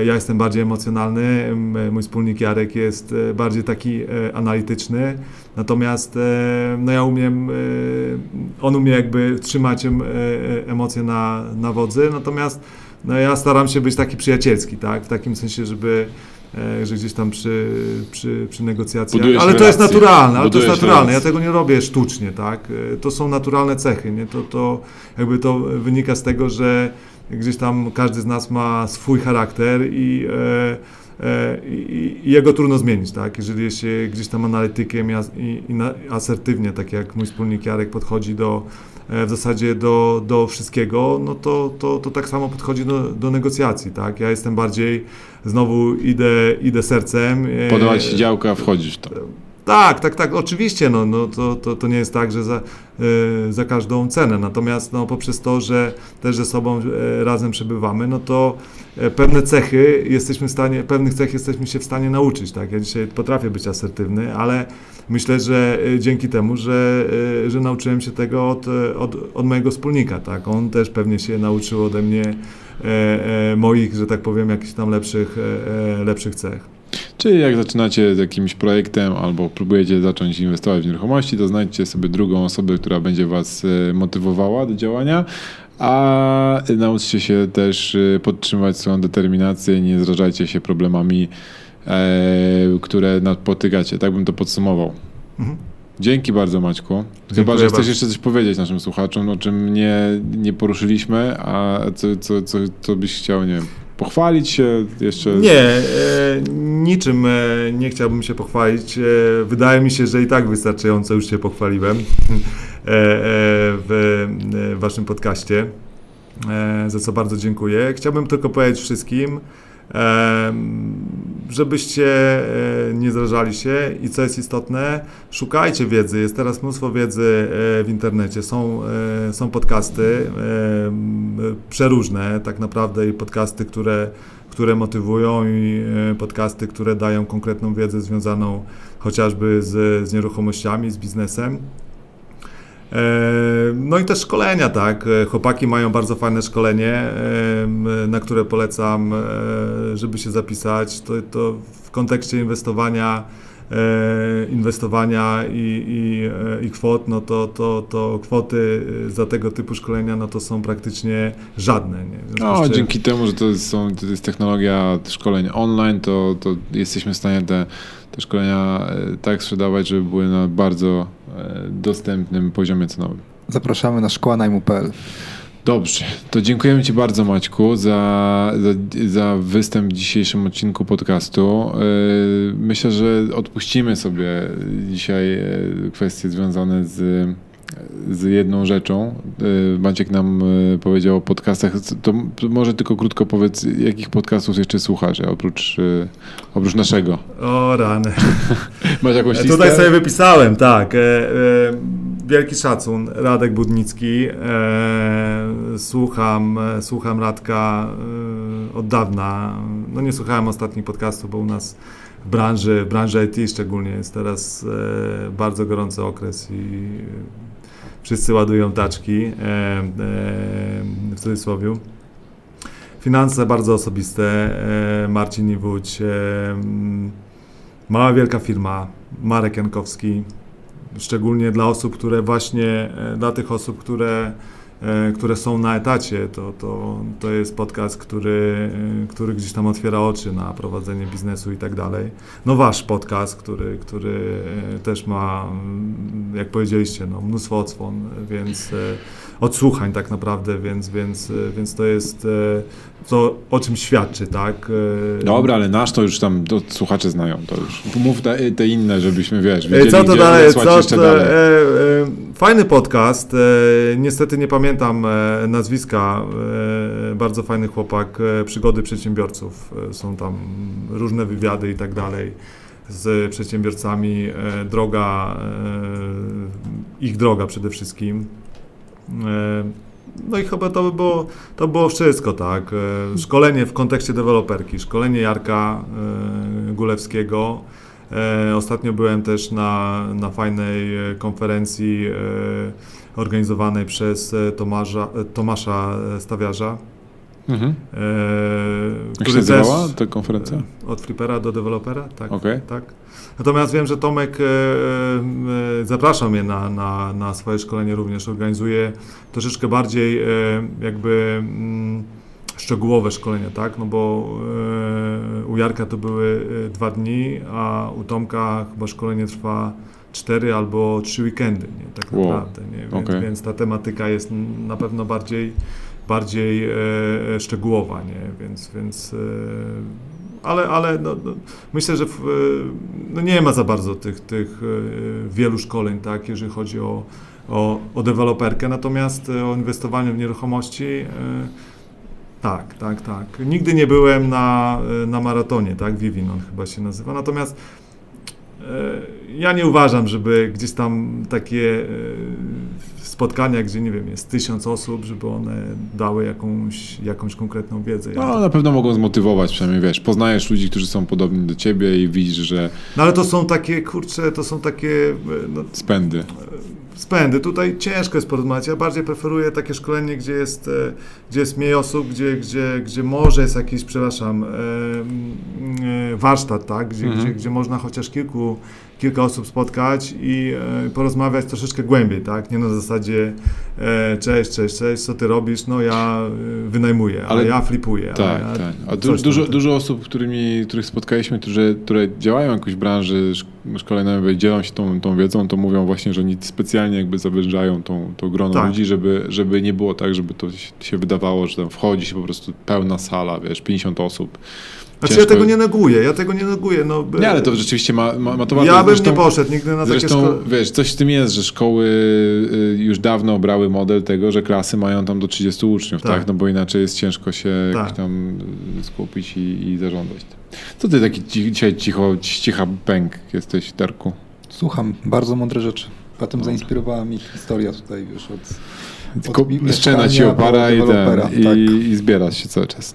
ja jestem bardziej emocjonalny, mój wspólnik Jarek jest bardziej taki analityczny, natomiast no ja umiem, on umie jakby trzymać emocje na, na wodzy, natomiast no ja staram się być taki przyjacielski, tak? W takim sensie, żeby e, że gdzieś tam przy, przy, przy negocjacjach. Budujesz ale to jest naturalne, ale to jest naturalne. Ja tego nie robię sztucznie, tak? E, to są naturalne cechy, nie? To, to jakby to wynika z tego, że gdzieś tam każdy z nas ma swój charakter i e, e, i, i jego trudno zmienić, tak? Jeżeli jest się gdzieś tam analitykiem i, i, i asertywnie, tak jak mój wspólnik Jarek podchodzi do w zasadzie do, do wszystkiego, no to, to, to tak samo podchodzi do, do negocjacji, tak? Ja jestem bardziej, znowu idę, idę sercem. e, Podoba ci się działka, wchodzisz w to. tak, tak, tak, oczywiście, no, no to, to, to nie jest tak, że za, y, za każdą cenę, natomiast no, poprzez to, że też ze sobą e, razem przebywamy, no to e, pewne cechy jesteśmy w stanie, pewnych cech jesteśmy się w stanie nauczyć, tak, ja dzisiaj potrafię być asertywny, ale myślę, że e, dzięki temu, że, e, że nauczyłem się tego od, e, od, od mojego wspólnika, tak, on też pewnie się nauczył ode mnie e, e, moich, że tak powiem, jakichś tam lepszych, e, lepszych cech. Czyli jak zaczynacie z jakimś projektem albo próbujecie zacząć inwestować w nieruchomości, to znajdźcie sobie drugą osobę, która będzie was motywowała do działania, a nauczcie się też podtrzymywać swoją determinację nie zrażajcie się problemami, które napotykacie. Tak bym to podsumował. Mhm. Dzięki bardzo Maćku. Chyba, Dziękuję że chcesz bardzo. jeszcze coś powiedzieć naszym słuchaczom, o czym nie, nie poruszyliśmy, a co, co, co, co byś chciał, nie wiem, pochwalić się jeszcze? Nie, e, niczym e, nie chciałbym się pochwalić. E, wydaje mi się, że i tak wystarczająco już się pochwaliłem e, e, w e, waszym podcaście, e, za co bardzo dziękuję. Chciałbym tylko powiedzieć wszystkim, e, żebyście e, nie zrażali się i co jest istotne, szukajcie wiedzy. Jest teraz mnóstwo wiedzy e, w internecie. Są, e, są podcasty przeróżne, tak naprawdę, i podcasty, które, które motywują, i podcasty, które dają konkretną wiedzę związaną chociażby z, z nieruchomościami, z biznesem. E, No i też szkolenia, tak. E, Chłopaki mają bardzo fajne szkolenie, e, na które polecam, żeby się zapisać. To, to w kontekście inwestowania, inwestowania i, i, e, i kwot, no to, to, to kwoty za tego typu szkolenia, no to są praktycznie żadne. Nie? No, czym- dzięki temu, że to jest, są, to jest technologia szkoleń online, to, to jesteśmy w stanie te, te szkolenia e, tak sprzedawać, żeby były na bardzo e, dostępnym poziomie cenowym. Zapraszamy na szkoła najmu.pl. Dobrze, to dziękujemy Ci bardzo Maćku za, za, za występ w dzisiejszym odcinku podcastu. Yy, Myślę, że odpuścimy sobie dzisiaj e, kwestie związane z, z jedną rzeczą. Yy, Maciek nam e, powiedział o podcastach. To może tylko krótko powiedz, jakich podcastów jeszcze słuchasz, oprócz, e, oprócz naszego. O rany. Masz jakąś listę? Tutaj sobie wypisałem, tak. Wielki szacun, Radek Budnicki. E, słucham, e, słucham Radka e, od dawna. No nie słuchałem ostatnich podcastów, bo u nas w branży, w branży IT szczególnie jest teraz bardzo gorący okres i wszyscy ładują taczki w cudzysłowie. Finanse bardzo osobiste. Marcin Niwódź. M, Mała wielka firma, Marek Jankowski, szczególnie dla osób, które właśnie, e, dla tych osób, które, e, które są na etacie, to, to, to jest podcast, który, e, który gdzieś tam otwiera oczy na prowadzenie biznesu i tak dalej. No wasz podcast, który, który też ma, mm, jak powiedzieliście, no, mnóstwo odsłon, więc odsłuchań tak naprawdę, więc, więc, więc to jest to, o czym świadczy, tak? E, Dobra, ale nasz to już tam to słuchacze znają. To już. Mów te, te inne, żebyśmy wiesz. E, Wiedzieli, Co to dalej? Co jeszcze to, dalej. e, e, fajny podcast. E, niestety nie pamiętam e, nazwiska. Bardzo fajny chłopak. Przygody przedsiębiorców. Są tam różne wywiady i tak dalej z przedsiębiorcami. Droga, ich droga przede wszystkim. No i chyba to by było, to było wszystko, tak. E, Szkolenie w kontekście deweloperki, szkolenie Jarka e, Gulewskiego. E, Ostatnio byłem też na, na fajnej konferencji organizowanej przez Tomasza, Tomasza Stawiarza. Mhm. e, Jak się nazywała ta konferencja? e, Od flipera do dewelopera, tak. Okej. tak. Natomiast wiem, że Tomek e, e, zaprasza mnie na, na, na swoje szkolenie również. Organizuje troszeczkę bardziej jakby mm, szczegółowe szkolenia, tak? No bo u Jarka to były dwa dni, a u Tomka chyba szkolenie trwa cztery albo trzy weekendy, nie? Tak Wow. naprawdę, nie? Więc, Okej. więc ta tematyka jest na pewno bardziej, bardziej e, szczegółowa, nie? Więc, więc e, ale, ale no, no, myślę, że w, e, no nie ma za bardzo tych, tych e, wielu szkoleń, tak, jeżeli chodzi o, o, o deweloperkę, natomiast e, o inwestowaniu w nieruchomości e, tak, tak, tak. Nigdy nie byłem na, e, na maratonie, tak, Vivin on chyba się nazywa, natomiast e, ja nie uważam, żeby gdzieś tam takie e, spotkania, gdzie nie wiem, jest tysiąc osób, żeby one dały jakąś, jakąś konkretną wiedzę. No, na pewno mogą zmotywować, przynajmniej wiesz, poznajesz ludzi, którzy są podobni do ciebie i widzisz, że No ale to są takie, kurczę, to są takie no, spędy. spędy. Tutaj ciężko jest porozmawiać. Ja bardziej preferuję takie szkolenie, gdzie jest, e, gdzie jest mniej osób, gdzie, gdzie, gdzie może jest jakiś, przepraszam, e, e, warsztat, tak? Gdzie, Mhm. gdzie, gdzie można chociaż kilku, kilka osób spotkać i e, porozmawiać troszeczkę głębiej, tak? Nie na zasadzie e, cześć, cześć, cześć, co ty robisz? No ja e, wynajmuję, ale, Ale- ja flipuję. Tak, ja tak. A du- dużo, tak. dużo osób, którymi, których spotkaliśmy, którzy, które działają jakoś w branży szk- szkoleniowej, dzielą się tą, tą wiedzą, to mówią właśnie, że oni specjalnie jakby zawężają tą, tą grono Tak. ludzi, żeby, żeby nie było tak, żeby to się wydawało, że tam wchodzi się po prostu pełna sala, wiesz, 50 osób. Znaczy Ciężko- ja tego nie neguję, ja tego nie neguję. No, Nie, ale to rzeczywiście ma, ma, ma to ja wartość. bym Zresztą- nie poszedł nigdy na takie Zresztą, szko- wiesz, coś w tym jest, że szkoły y, już dawno brały model tego, że klasy mają tam do 30 uczniów, tak? Tak. No bo inaczej jest ciężko się Tak. tam skupić i, i zarządzać. Co ty taki ci, dzisiaj cicho, cicha pęk jesteś, Darku? Słucham, bardzo mądre rzeczy. Potem zainspirowała mi historia tutaj, wiesz, od... Tylko mi- szczena ci opara i, ten, dewelopera, i, tak. i zbierasz się cały czas.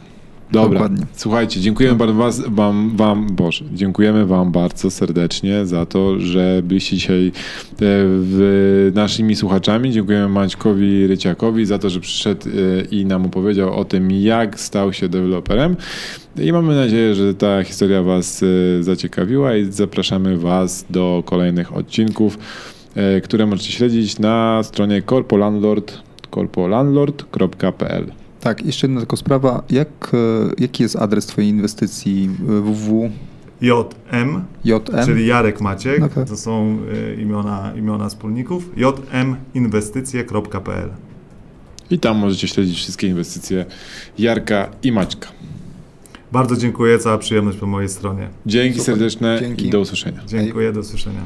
Dobra, Dokładnie. słuchajcie, dziękujemy bardzo was, wam, wam, Boże, dziękujemy wam bardzo serdecznie za to, że byliście dzisiaj e, w, naszymi słuchaczami. Dziękujemy Maćkowi Ryciakowi za to, że przyszedł e, i nam opowiedział o tym, jak stał się deweloperem. I mamy nadzieję, że ta historia was e, zaciekawiła i zapraszamy was do kolejnych odcinków, które możecie śledzić na stronie corpolandlord, corpolandlord.pl. Tak, jeszcze jedna tylko sprawa. Jak, e, jaki jest adres twojej inwestycji e, www? JM, JM? czyli Jarek Maciek, tak. to są e, imiona, imiona wspólników, jminwestycje.pl. I tam możecie śledzić wszystkie inwestycje Jarka i Maćka. Bardzo dziękuję, cała przyjemność po mojej stronie. Dzięki Super. serdeczne Dzięki. i do usłyszenia. Dziękuję, do usłyszenia.